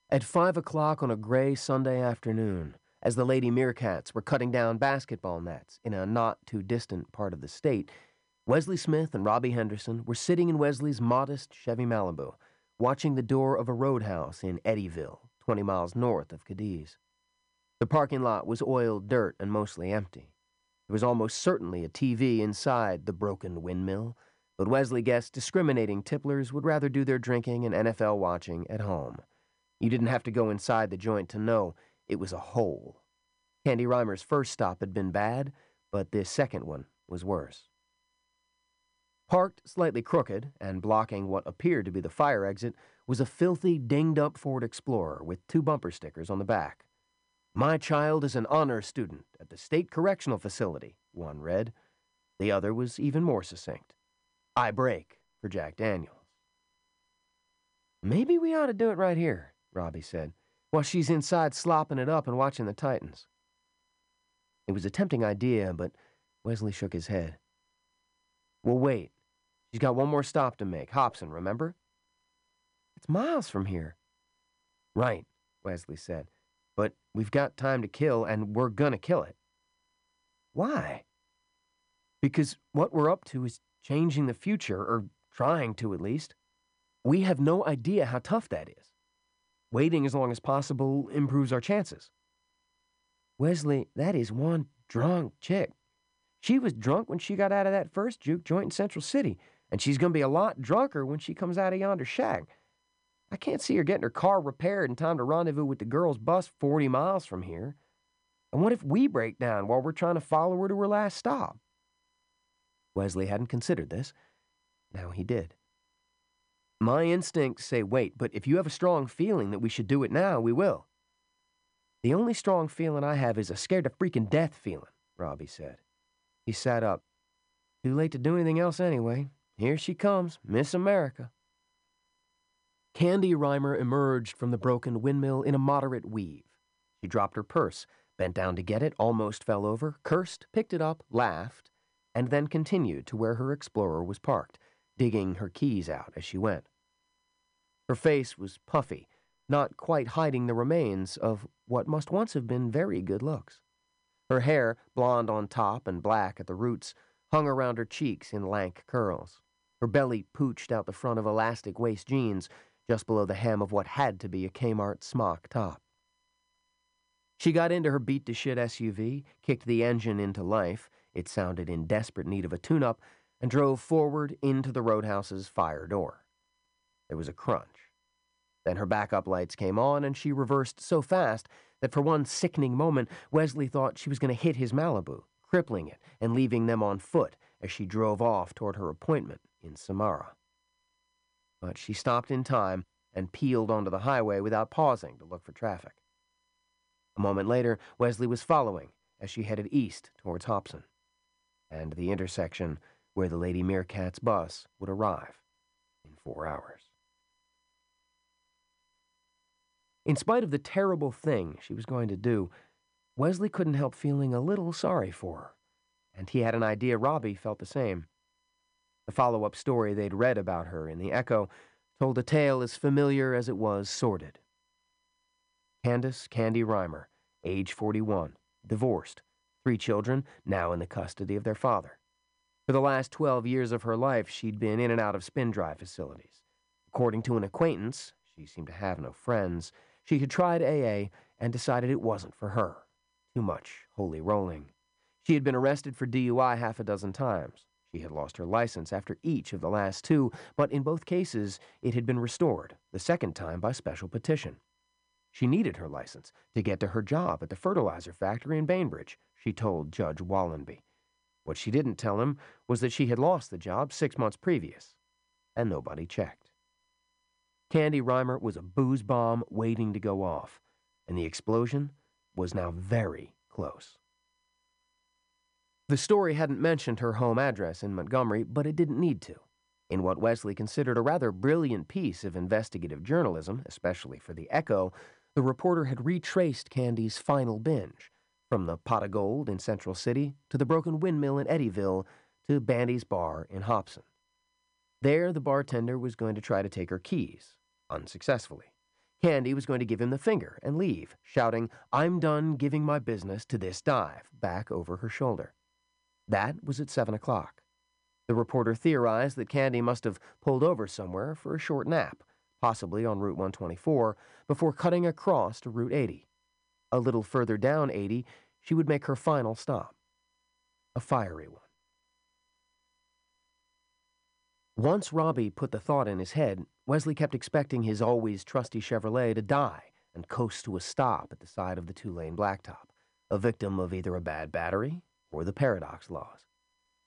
At five o'clock on a gray Sunday afternoon, as the Lady Meerkats were cutting down basketball nets in a not too distant part of the state, Wesley Smith and Robbie Henderson were sitting in Wesley's modest Chevy Malibu, watching the door of a roadhouse in Eddyville, 20 miles north of Cadiz. The parking lot was oiled dirt and mostly empty. There was almost certainly a TV inside the broken windmill, but Wesley guessed discriminating tipplers would rather do their drinking and NFL watching at home. You didn't have to go inside the joint to know it was a hole. Candy Rymer's first stop had been bad, but this second one was worse. Parked slightly crooked and blocking what appeared to be the fire exit was a filthy, dinged up Ford Explorer with two bumper stickers on the back. My child is an honor student at the State Correctional Facility, one read. The other was even more succinct. I break for Jack Daniels. Maybe we ought to do it right here, Robbie said, while she's inside slopping it up and watching the Titans. It was a tempting idea, but Wesley shook his head. Well, wait. She's got one more stop to make. Hobson, remember? It's miles from here. Right, Wesley said. But we've got time to kill, and we're gonna kill it. Why? Because what we're up to is changing the future, or trying to at least. We have no idea how tough that is. Waiting as long as possible improves our chances. Wesley, that is one drunk chick. She was drunk when she got out of that first juke joint in Central City, and she's going to be a lot drunker when she comes out of yonder shack. I can't see her getting her car repaired in time to rendezvous with the girl's bus 40 miles from here. And what if we break down while we're trying to follow her to her last stop? Wesley hadn't considered this. Now he did. My instincts say wait, but if you have a strong feeling that we should do it now, we will. The only strong feeling I have is a scared to freaking death feeling, Robbie said. He sat up. Too late to do anything else anyway. Here she comes, Miss America. Candy Rymer emerged from the broken windmill in a moderate weave. She dropped her purse, bent down to get it, almost fell over, cursed, picked it up, laughed, and then continued to where her Explorer was parked, digging her keys out as she went. Her face was puffy, not quite hiding the remains of what must once have been very good looks. Her hair, blonde on top and black at the roots, hung around her cheeks in lank curls. Her belly pooched out the front of elastic waist jeans, just below the hem of what had to be a Kmart smock top. She got into her beat to shit SUV, kicked the engine into life, it sounded in desperate need of a tune up, and drove forward into the roadhouse's fire door. There was a crunch. Then her backup lights came on, and she reversed so fast that for one sickening moment, Wesley thought she was going to hit his Malibu, crippling it and leaving them on foot as she drove off toward her appointment in Samara. But she stopped in time and peeled onto the highway without pausing to look for traffic. A moment later, Wesley was following as she headed east towards Hobson and the intersection where the Lady Meerkat's bus would arrive in four hours. In spite of the terrible thing she was going to do, Wesley couldn't help feeling a little sorry for her, and he had an idea Robbie felt the same. The follow up story they'd read about her in the Echo told a tale as familiar as it was sordid. Candace Candy Rymer, age 41, divorced, three children, now in the custody of their father. For the last 12 years of her life, she'd been in and out of spin dry facilities. According to an acquaintance, she seemed to have no friends, she had tried AA and decided it wasn't for her. Too much holy rolling. She had been arrested for DUI half a dozen times. She had lost her license after each of the last two, but in both cases it had been restored, the second time by special petition. She needed her license to get to her job at the fertilizer factory in Bainbridge, she told Judge Wallenby. What she didn't tell him was that she had lost the job six months previous, and nobody checked. Candy Rymer was a booze bomb waiting to go off, and the explosion was now very close. The story hadn't mentioned her home address in Montgomery, but it didn't need to. In what Wesley considered a rather brilliant piece of investigative journalism, especially for the Echo, the reporter had retraced Candy's final binge, from the pot of gold in Central City to the broken windmill in Eddyville to Banty's bar in Hobson. There, the bartender was going to try to take her keys, unsuccessfully. Candy was going to give him the finger and leave, shouting, I'm done giving my business to this dive, back over her shoulder. That was at seven o'clock. The reporter theorized that Candy must have pulled over somewhere for a short nap, possibly on Route 124, before cutting across to Route 80. A little further down 80, she would make her final stop. A fiery one. Once Robbie put the thought in his head, Wesley kept expecting his always trusty Chevrolet to die and coast to a stop at the side of the two lane blacktop, a victim of either a bad battery or the paradox laws.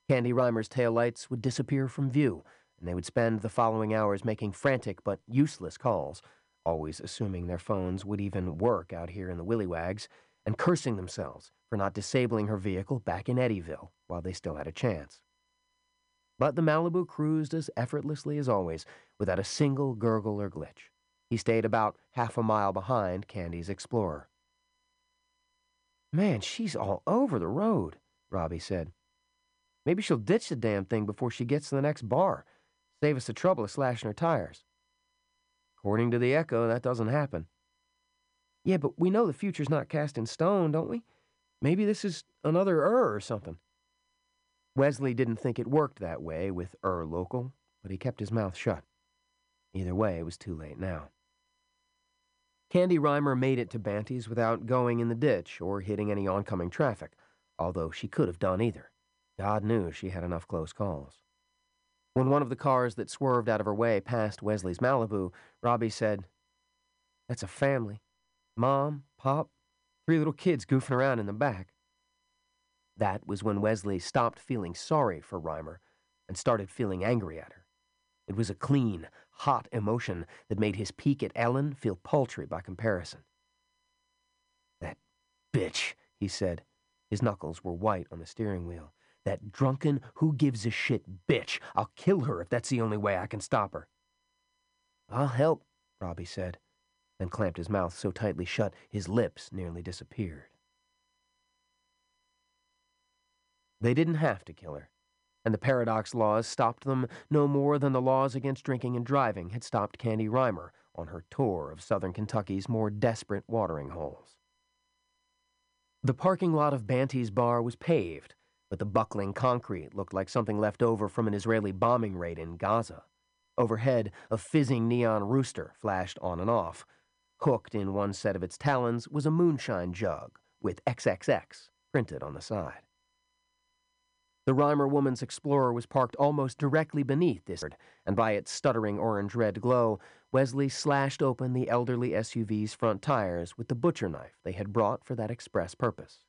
Candy Rymer's taillights would disappear from view, and they would spend the following hours making frantic but useless calls, always assuming their phones would even work out here in the Willywags, and cursing themselves for not disabling her vehicle back in Eddyville while they still had a chance. But the Malibu cruised as effortlessly as always, without a single gurgle or glitch. He stayed about half a mile behind Candy's Explorer. Man, she's all over the road, Robbie said. Maybe she'll ditch the damn thing before she gets to the next bar. Save us the trouble of slashing her tires. According to the Echo, that doesn't happen. Yeah, but we know the future's not cast in stone, don't we? Maybe this is another Ur or something. Wesley didn't think it worked that way with Ur Local, but he kept his mouth shut. Either way, it was too late now. Candy Rymer made it to Banty's without going in the ditch or hitting any oncoming traffic, although she could have done either. God knew she had enough close calls. When one of the cars that swerved out of her way passed Wesley's Malibu, Robbie said, That's a family. Mom, Pop, three little kids goofing around in the back. That was when Wesley stopped feeling sorry for Rymer and started feeling angry at her. It was a clean, hot emotion that made his pique at Ellen feel paltry by comparison. That bitch, he said. His knuckles were white on the steering wheel. That drunken, who gives a shit bitch. I'll kill her if that's the only way I can stop her. I'll help, Robbie said, then clamped his mouth so tightly shut his lips nearly disappeared. They didn't have to kill her and the paradox laws stopped them no more than the laws against drinking and driving had stopped Candy Rymer on her tour of southern Kentucky's more desperate watering holes. The parking lot of Banty's bar was paved, but the buckling concrete looked like something left over from an Israeli bombing raid in Gaza. Overhead, a fizzing neon rooster flashed on and off. Hooked in one set of its talons was a moonshine jug with XXX printed on the side. The Rymer Woman's Explorer was parked almost directly beneath this, and by its stuttering orange red glow, Wesley slashed open the elderly SUV's front tires with the butcher knife they had brought for that express purpose.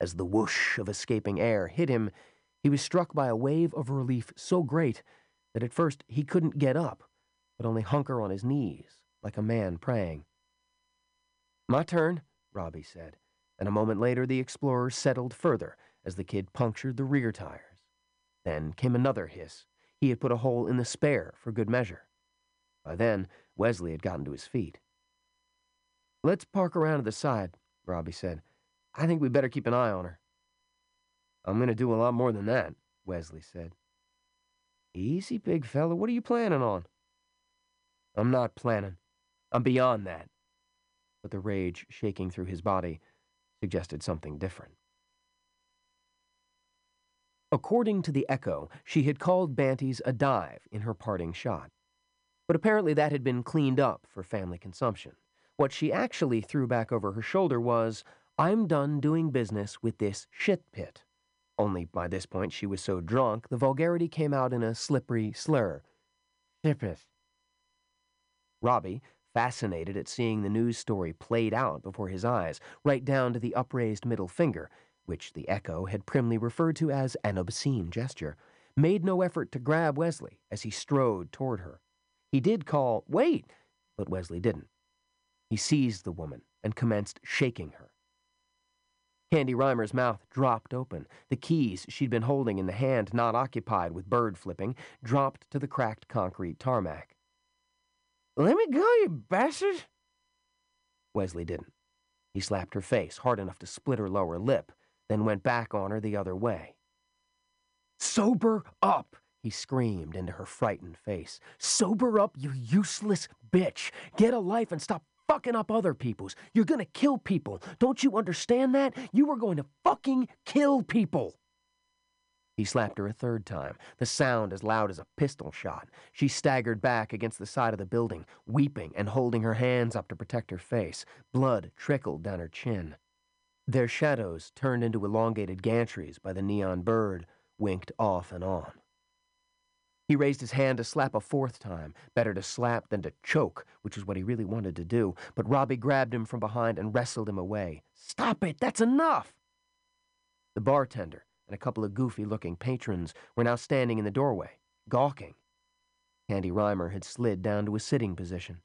As the whoosh of escaping air hit him, he was struck by a wave of relief so great that at first he couldn't get up, but only hunker on his knees, like a man praying. My turn, Robbie said, and a moment later the Explorer settled further as the kid punctured the rear tires. Then came another hiss. He had put a hole in the spare for good measure. By then, Wesley had gotten to his feet. Let's park around to the side, Robbie said. I think we better keep an eye on her. I'm going to do a lot more than that, Wesley said. Easy, big fella. What are you planning on? I'm not planning. I'm beyond that. But the rage shaking through his body suggested something different. According to the Echo, she had called Banty's a dive in her parting shot. But apparently that had been cleaned up for family consumption. What she actually threw back over her shoulder was, I'm done doing business with this shit pit. Only by this point she was so drunk, the vulgarity came out in a slippery slur. Shit Robbie, fascinated at seeing the news story played out before his eyes, right down to the upraised middle finger, which the Echo had primly referred to as an obscene gesture, made no effort to grab Wesley as he strode toward her. He did call, Wait! But Wesley didn't. He seized the woman and commenced shaking her. Candy Rymer's mouth dropped open. The keys she'd been holding in the hand not occupied with bird flipping dropped to the cracked concrete tarmac. Let me go, you bastard! Wesley didn't. He slapped her face hard enough to split her lower lip, then went back on her the other way. Sober up! he screamed into her frightened face. Sober up, you useless bitch! Get a life and stop fucking up other people's. You're gonna kill people. Don't you understand that? You are going to fucking kill people! He slapped her a third time, the sound as loud as a pistol shot. She staggered back against the side of the building, weeping and holding her hands up to protect her face. Blood trickled down her chin. Their shadows, turned into elongated gantries by the neon bird, winked off and on. He raised his hand to slap a fourth time. Better to slap than to choke, which was what he really wanted to do. But Robbie grabbed him from behind and wrestled him away. Stop it! That's enough! The bartender and a couple of goofy looking patrons were now standing in the doorway, gawking. Candy Rymer had slid down to a sitting position.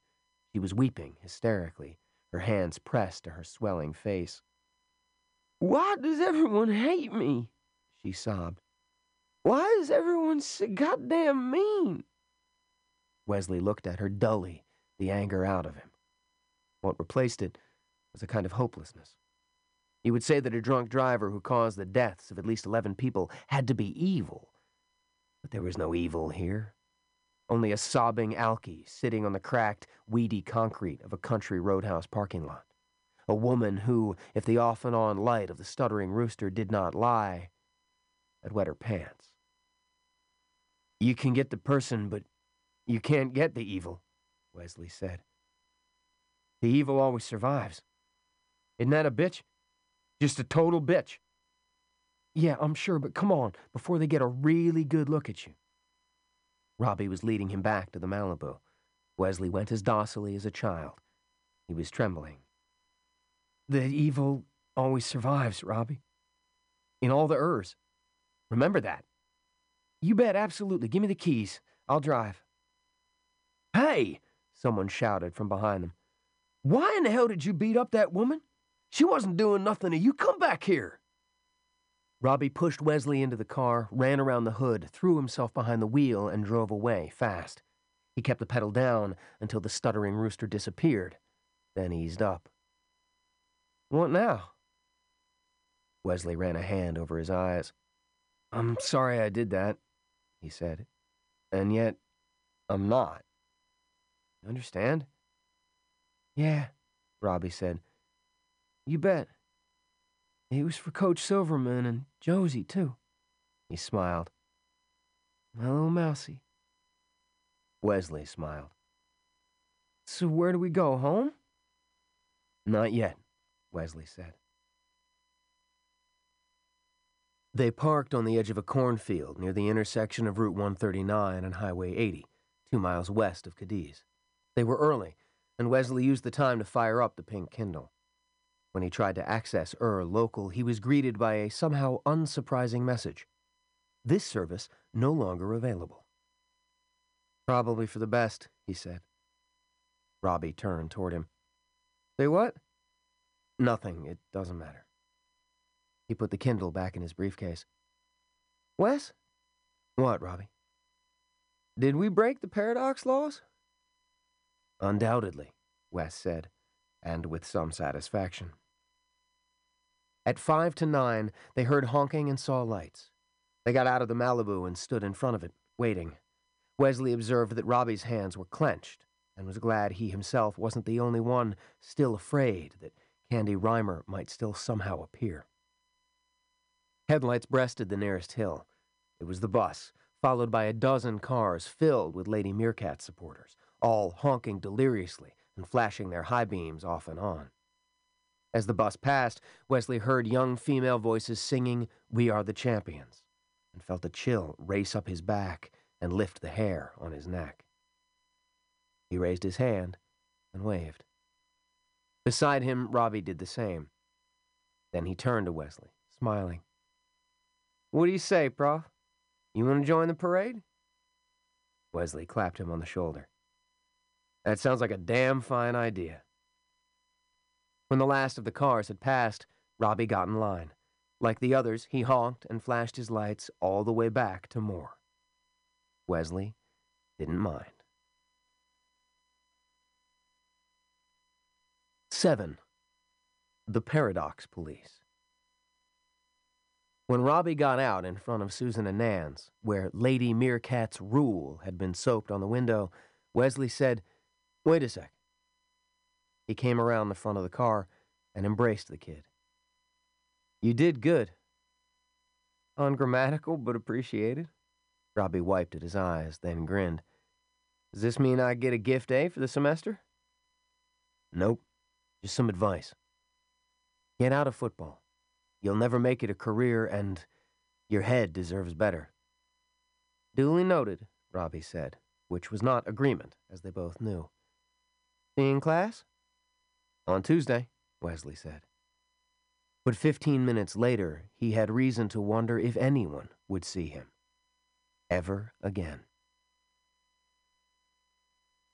She was weeping hysterically, her hands pressed to her swelling face. Why does everyone hate me? she sobbed. Why is everyone so goddamn mean? Wesley looked at her dully, the anger out of him. What replaced it was a kind of hopelessness. He would say that a drunk driver who caused the deaths of at least 11 people had to be evil. But there was no evil here. Only a sobbing Alkie sitting on the cracked, weedy concrete of a country roadhouse parking lot. A woman who, if the off and on light of the stuttering rooster did not lie, had wet her pants. You can get the person, but you can't get the evil, Wesley said. The evil always survives. Isn't that a bitch? Just a total bitch. Yeah, I'm sure, but come on, before they get a really good look at you. Robbie was leading him back to the Malibu. Wesley went as docilely as a child. He was trembling. The evil always survives, Robbie. In all the Urs. Remember that. You bet, absolutely. Give me the keys. I'll drive. Hey! Someone shouted from behind them. Why in the hell did you beat up that woman? She wasn't doing nothing to you. Come back here. Robbie pushed Wesley into the car, ran around the hood, threw himself behind the wheel, and drove away fast. He kept the pedal down until the stuttering rooster disappeared, then eased up. What now? Wesley ran a hand over his eyes. I'm sorry I did that he said. And yet, I'm not. You understand? Yeah, Robbie said. You bet. It was for Coach Silverman and Josie, too. He smiled. My little mousie. Wesley smiled. So where do we go, home? Not yet, Wesley said. They parked on the edge of a cornfield near the intersection of Route 139 and Highway 80, two miles west of Cadiz. They were early, and Wesley used the time to fire up the pink Kindle. When he tried to access Ur Local, he was greeted by a somehow unsurprising message. This service no longer available. Probably for the best, he said. Robbie turned toward him. Say what? Nothing. It doesn't matter. He put the Kindle back in his briefcase. Wes? What, Robbie? Did we break the paradox laws? Undoubtedly, Wes said, and with some satisfaction. At five to nine, they heard honking and saw lights. They got out of the Malibu and stood in front of it, waiting. Wesley observed that Robbie's hands were clenched and was glad he himself wasn't the only one still afraid that Candy Rymer might still somehow appear. Headlights breasted the nearest hill. It was the bus, followed by a dozen cars filled with Lady Meerkat supporters, all honking deliriously and flashing their high beams off and on. As the bus passed, Wesley heard young female voices singing We Are the Champions and felt a chill race up his back and lift the hair on his neck. He raised his hand and waved. Beside him, Robbie did the same. Then he turned to Wesley, smiling. What do you say, Prof? You want to join the parade? Wesley clapped him on the shoulder. That sounds like a damn fine idea. When the last of the cars had passed, Robbie got in line. Like the others, he honked and flashed his lights all the way back to Moore. Wesley didn't mind. 7. The Paradox Police. When Robbie got out in front of Susan and Nan's, where Lady Meerkat's rule had been soaped on the window, Wesley said, Wait a sec. He came around the front of the car and embraced the kid. You did good. Ungrammatical, but appreciated. Robbie wiped at his eyes, then grinned. Does this mean I get a gift A for the semester? Nope. Just some advice. Get out of football. You'll never make it a career, and your head deserves better. Duly noted, Robbie said, which was not agreement, as they both knew. Seeing class? On Tuesday, Wesley said. But fifteen minutes later, he had reason to wonder if anyone would see him. Ever again.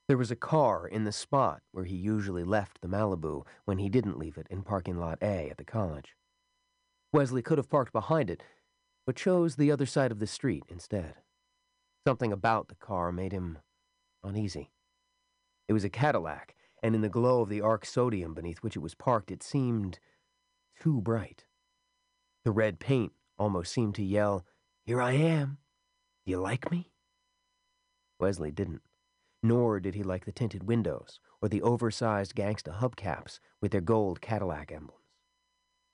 There was a car in the spot where he usually left the Malibu when he didn't leave it in parking lot A at the college. Wesley could have parked behind it, but chose the other side of the street instead. Something about the car made him uneasy. It was a Cadillac, and in the glow of the arc sodium beneath which it was parked, it seemed too bright. The red paint almost seemed to yell, Here I am. Do you like me? Wesley didn't, nor did he like the tinted windows or the oversized gangsta hubcaps with their gold Cadillac emblems.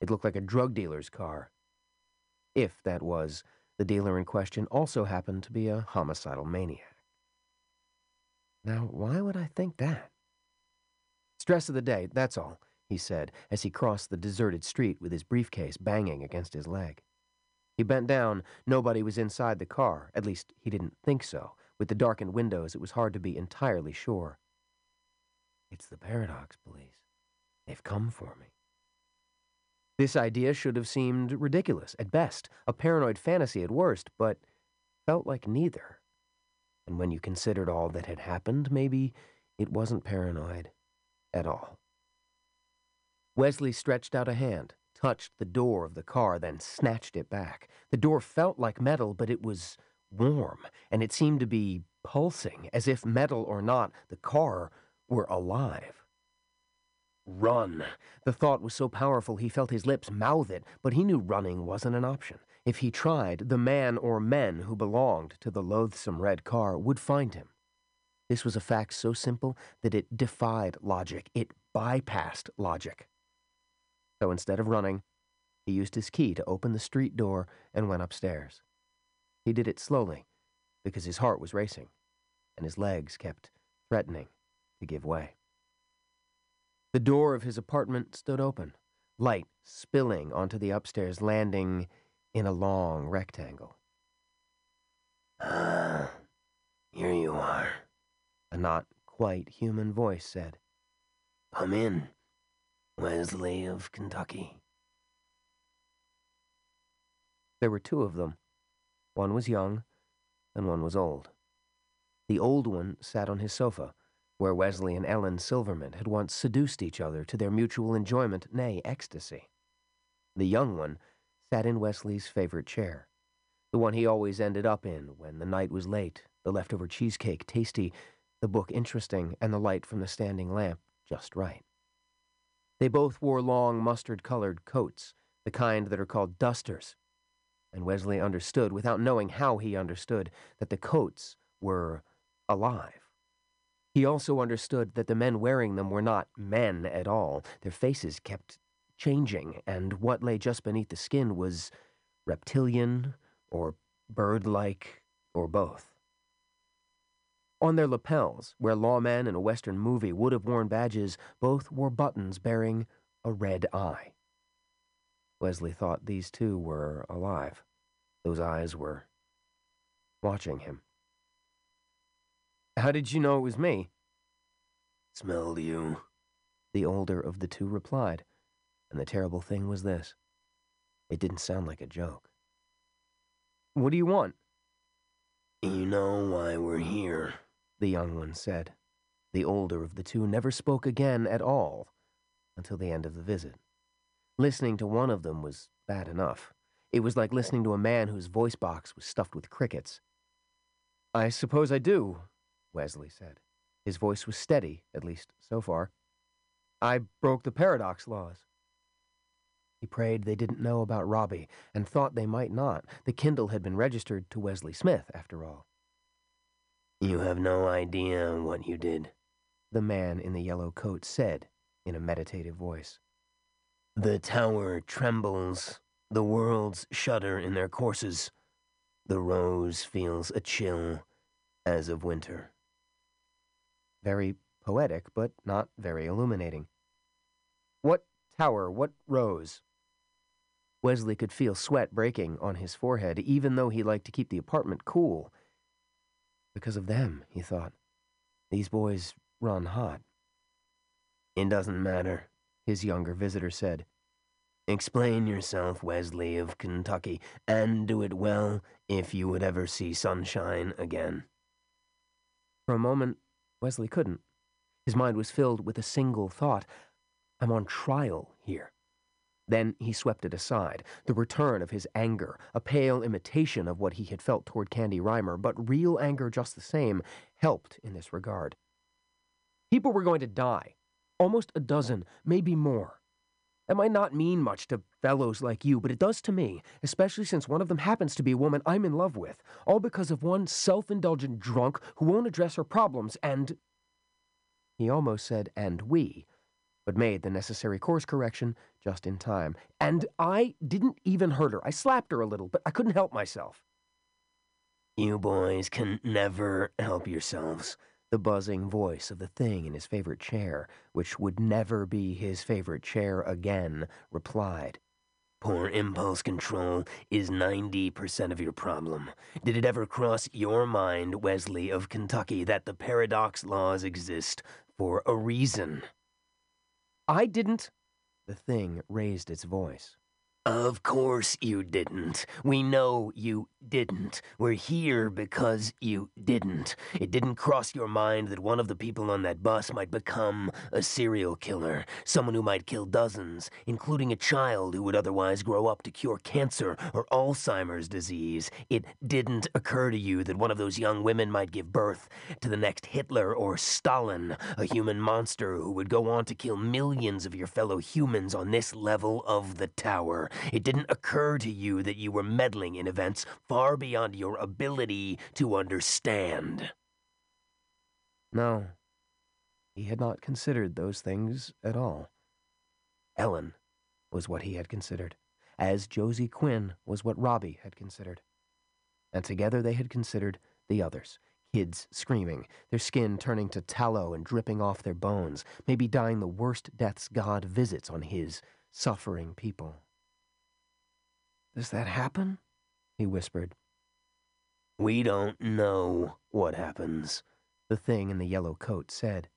It looked like a drug dealer's car. If that was, the dealer in question also happened to be a homicidal maniac. Now, why would I think that? Stress of the day, that's all, he said as he crossed the deserted street with his briefcase banging against his leg. He bent down. Nobody was inside the car. At least, he didn't think so. With the darkened windows, it was hard to be entirely sure. It's the Paradox Police. They've come for me. This idea should have seemed ridiculous at best, a paranoid fantasy at worst, but felt like neither. And when you considered all that had happened, maybe it wasn't paranoid at all. Wesley stretched out a hand, touched the door of the car, then snatched it back. The door felt like metal, but it was warm, and it seemed to be pulsing, as if metal or not, the car were alive. Run! The thought was so powerful he felt his lips mouth it, but he knew running wasn't an option. If he tried, the man or men who belonged to the loathsome red car would find him. This was a fact so simple that it defied logic. It bypassed logic. So instead of running, he used his key to open the street door and went upstairs. He did it slowly, because his heart was racing, and his legs kept threatening to give way. The door of his apartment stood open, light spilling onto the upstairs landing in a long rectangle. Ah, here you are, a not quite human voice said. Come in, Wesley of Kentucky. There were two of them. One was young, and one was old. The old one sat on his sofa, where Wesley and Ellen Silverman had once seduced each other to their mutual enjoyment, nay, ecstasy. The young one sat in Wesley's favorite chair, the one he always ended up in when the night was late, the leftover cheesecake tasty, the book interesting, and the light from the standing lamp just right. They both wore long mustard-colored coats, the kind that are called dusters, and Wesley understood, without knowing how he understood, that the coats were alive. He also understood that the men wearing them were not men at all. Their faces kept changing, and what lay just beneath the skin was reptilian or bird like or both. On their lapels, where lawmen in a Western movie would have worn badges, both wore buttons bearing a red eye. Wesley thought these two were alive. Those eyes were watching him. How did you know it was me? Smelled you, the older of the two replied, and the terrible thing was this. It didn't sound like a joke. What do you want? You know why we're here, the young one said. The older of the two never spoke again at all until the end of the visit. Listening to one of them was bad enough. It was like listening to a man whose voice box was stuffed with crickets. I suppose I do, Wesley said. His voice was steady, at least so far. I broke the paradox laws. He prayed they didn't know about Robbie, and thought they might not. The Kindle had been registered to Wesley Smith, after all. You have no idea what you did, the man in the yellow coat said in a meditative voice. The tower trembles, the worlds shudder in their courses. The rose feels a chill as of winter. Very poetic, but not very illuminating. What tower? What rose? Wesley could feel sweat breaking on his forehead, even though he liked to keep the apartment cool. Because of them, he thought. These boys run hot. It doesn't matter, his younger visitor said. Explain yourself, Wesley of Kentucky, and do it well if you would ever see sunshine again. For a moment, Wesley couldn't. His mind was filled with a single thought I'm on trial here. Then he swept it aside, the return of his anger, a pale imitation of what he had felt toward Candy Rymer, but real anger just the same, helped in this regard. People were going to die. Almost a dozen, maybe more. That might not mean much to fellows like you, but it does to me, especially since one of them happens to be a woman I'm in love with, all because of one self indulgent drunk who won't address her problems and. He almost said, and we, but made the necessary course correction just in time. And I didn't even hurt her. I slapped her a little, but I couldn't help myself. You boys can never help yourselves the buzzing voice of the thing in his favorite chair, which would never be his favorite chair again, replied. Poor impulse control is 90% of your problem. Did it ever cross your mind, Wesley of Kentucky, that the paradox laws exist for a reason? I didn't. The thing raised its voice. Of course you didn't. We know you didn't. We're here because you didn't. It didn't cross your mind that one of the people on that bus might become a serial killer, someone who might kill dozens, including a child who would otherwise grow up to cure cancer or Alzheimer's disease. It didn't occur to you that one of those young women might give birth to the next Hitler or Stalin, a human monster who would go on to kill millions of your fellow humans on this level of the tower. It didn't occur to you that you were meddling in events far beyond your ability to understand. No, he had not considered those things at all. Ellen was what he had considered, as Josie Quinn was what Robbie had considered. And together they had considered the others kids screaming, their skin turning to tallow and dripping off their bones, maybe dying the worst deaths God visits on his suffering people. Does that happen? he whispered. We don't know what happens, the thing in the yellow coat said.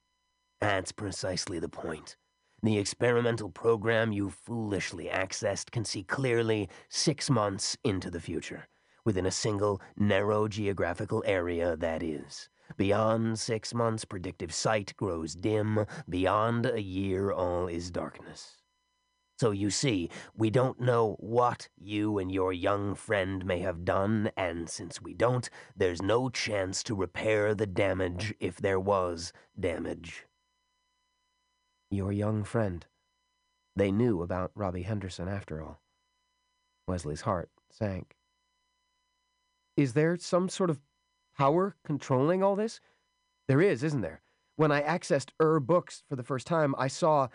That's precisely the point. The experimental program you foolishly accessed can see clearly six months into the future, within a single, narrow geographical area, that is. Beyond six months, predictive sight grows dim. Beyond a year, all is darkness. So you see, we don't know what you and your young friend may have done, and since we don't, there's no chance to repair the damage if there was damage. Your young friend. They knew about Robbie Henderson after all. Wesley's heart sank. Is there some sort of power controlling all this? There is, isn't there? When I accessed Ur books for the first time, I saw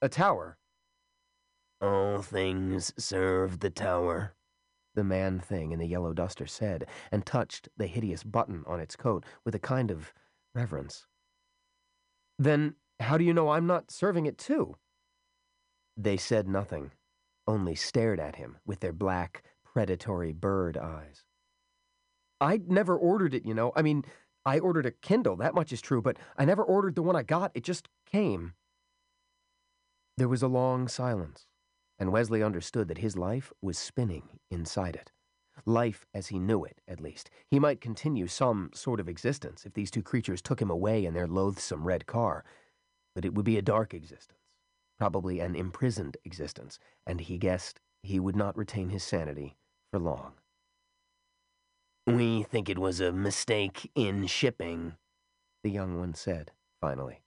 a tower all things serve the tower, the man thing in the yellow duster said, and touched the hideous button on its coat with a kind of reverence. Then how do you know I'm not serving it too? They said nothing, only stared at him with their black, predatory bird eyes. I never ordered it, you know. I mean, I ordered a Kindle, that much is true, but I never ordered the one I got. It just came. There was a long silence and Wesley understood that his life was spinning inside it. Life as he knew it, at least. He might continue some sort of existence if these two creatures took him away in their loathsome red car, but it would be a dark existence, probably an imprisoned existence, and he guessed he would not retain his sanity for long. We think it was a mistake in shipping, the young one said, finally.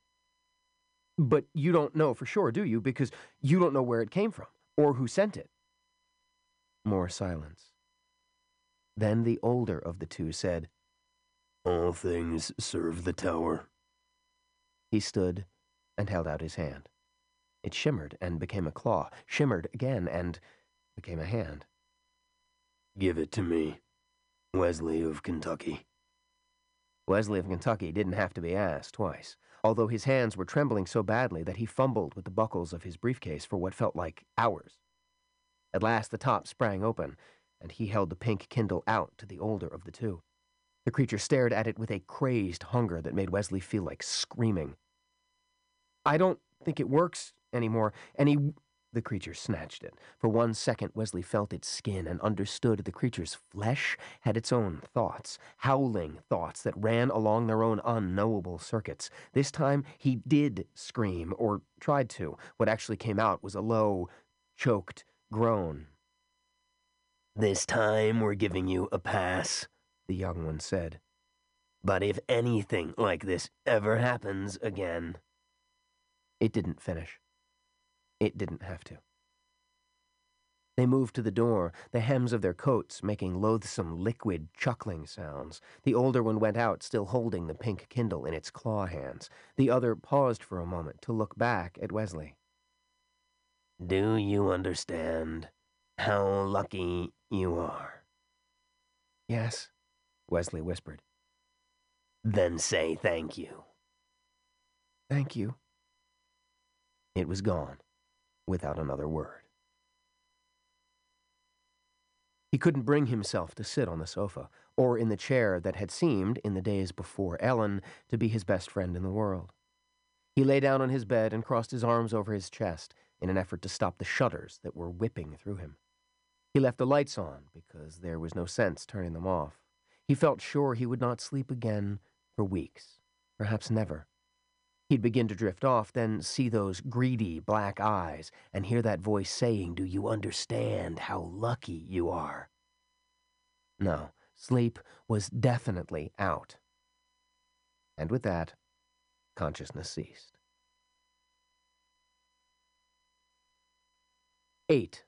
But you don't know for sure, do you? Because you don't know where it came from or who sent it. More silence. Then the older of the two said, All things serve the tower. He stood and held out his hand. It shimmered and became a claw, shimmered again and became a hand. Give it to me, Wesley of Kentucky. Wesley of Kentucky didn't have to be asked twice although his hands were trembling so badly that he fumbled with the buckles of his briefcase for what felt like hours. At last the top sprang open, and he held the pink Kindle out to the older of the two. The creature stared at it with a crazed hunger that made Wesley feel like screaming. I don't think it works anymore, and he. The creature snatched it. For one second, Wesley felt its skin and understood the creature's flesh had its own thoughts, howling thoughts that ran along their own unknowable circuits. This time, he did scream, or tried to. What actually came out was a low, choked groan. This time we're giving you a pass, the young one said. But if anything like this ever happens again. It didn't finish. It didn't have to. They moved to the door, the hems of their coats making loathsome, liquid, chuckling sounds. The older one went out, still holding the pink Kindle in its claw hands. The other paused for a moment to look back at Wesley. Do you understand how lucky you are? Yes, Wesley whispered. Then say thank you. Thank you. It was gone, without another word. He couldn't bring himself to sit on the sofa, or in the chair that had seemed, in the days before Ellen, to be his best friend in the world. He lay down on his bed and crossed his arms over his chest in an effort to stop the shudders that were whipping through him. He left the lights on because there was no sense turning them off. He felt sure he would not sleep again for weeks, perhaps never. He'd begin to drift off, then see those greedy black eyes and hear that voice saying, Do you understand how lucky you are? No, sleep was definitely out. And with that, consciousness ceased. 8.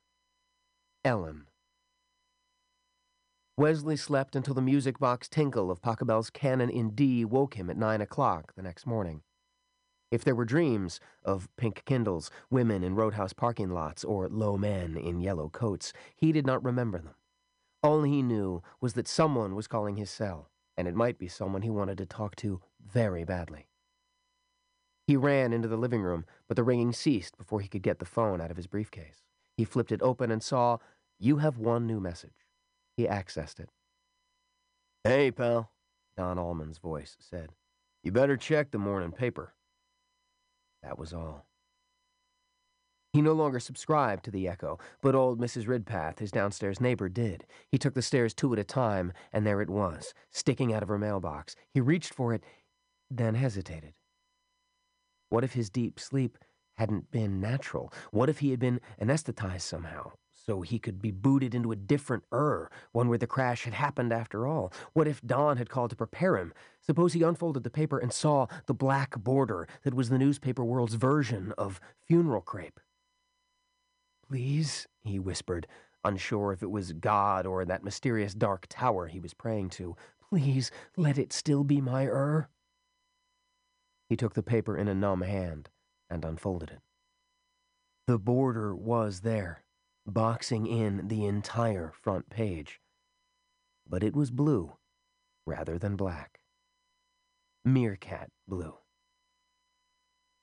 Ellen. Wesley slept until the music box tinkle of Pachelbel's Canon in D woke him at nine o'clock the next morning. If there were dreams of pink Kindles, women in roadhouse parking lots, or low men in yellow coats, he did not remember them. All he knew was that someone was calling his cell, and it might be someone he wanted to talk to very badly. He ran into the living room, but the ringing ceased before he could get the phone out of his briefcase. He flipped it open and saw, You have one new message. He accessed it. Hey, pal, Don Allman's voice said. You better check the morning paper. That was all. He no longer subscribed to the Echo, but old Mrs. Ridpath, his downstairs neighbor, did. He took the stairs two at a time, and there it was, sticking out of her mailbox. He reached for it, then hesitated. What if his deep sleep hadn't been natural? What if he had been anesthetized somehow, so he could be booted into a different Ur, one where the crash had happened after all? What if Don had called to prepare him? Suppose he unfolded the paper and saw the black border that was the newspaper world's version of funeral crepe. Please, he whispered, unsure if it was God or that mysterious dark tower he was praying to. Please let it still be my Ur. He took the paper in a numb hand and unfolded it. The border was there, boxing in the entire front page. But it was blue rather than black. Meerkat blue.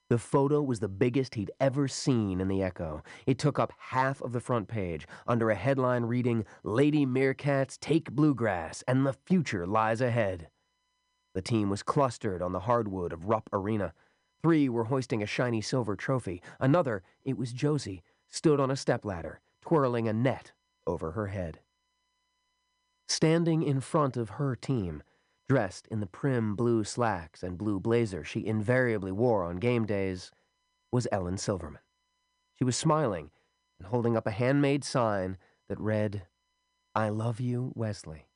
The photo was the biggest he'd ever seen in the Echo. It took up half of the front page under a headline reading, Lady Meerkats Take Bluegrass and the Future Lies Ahead. The team was clustered on the hardwood of Rupp Arena. Three were hoisting a shiny silver trophy. Another, it was Josie, stood on a stepladder, twirling a net over her head. Standing in front of her team, dressed in the prim blue slacks and blue blazer she invariably wore on game days, was Ellen Silverman. She was smiling and holding up a handmade sign that read, I love you, Wesley.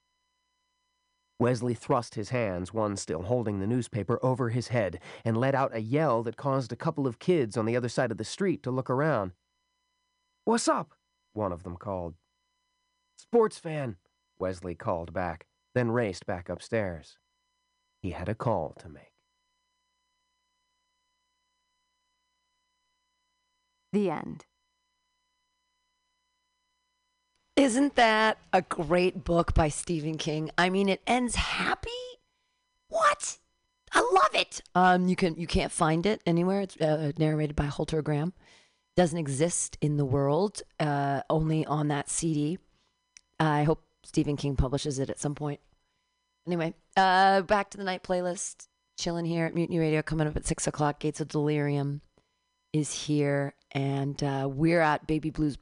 Wesley thrust his hands, one still holding the newspaper, over his head and let out a yell that caused a couple of kids on the other side of the street to look around. What's up? One of them called. Sports fan, Wesley called back, then raced back upstairs. He had a call to make. The end. Isn't that a great book by Stephen King? I mean, it ends happy. What? I love it. Um, you can you can't find it anywhere. It's uh, narrated by Holter Graham. Doesn't exist in the world. Uh, only on that CD. I hope Stephen King publishes it at some point. Anyway, uh, back to the night playlist. Chilling here at Mutiny Radio, coming up at six o'clock. Gates of Delirium is here, and uh, we're at Baby Blues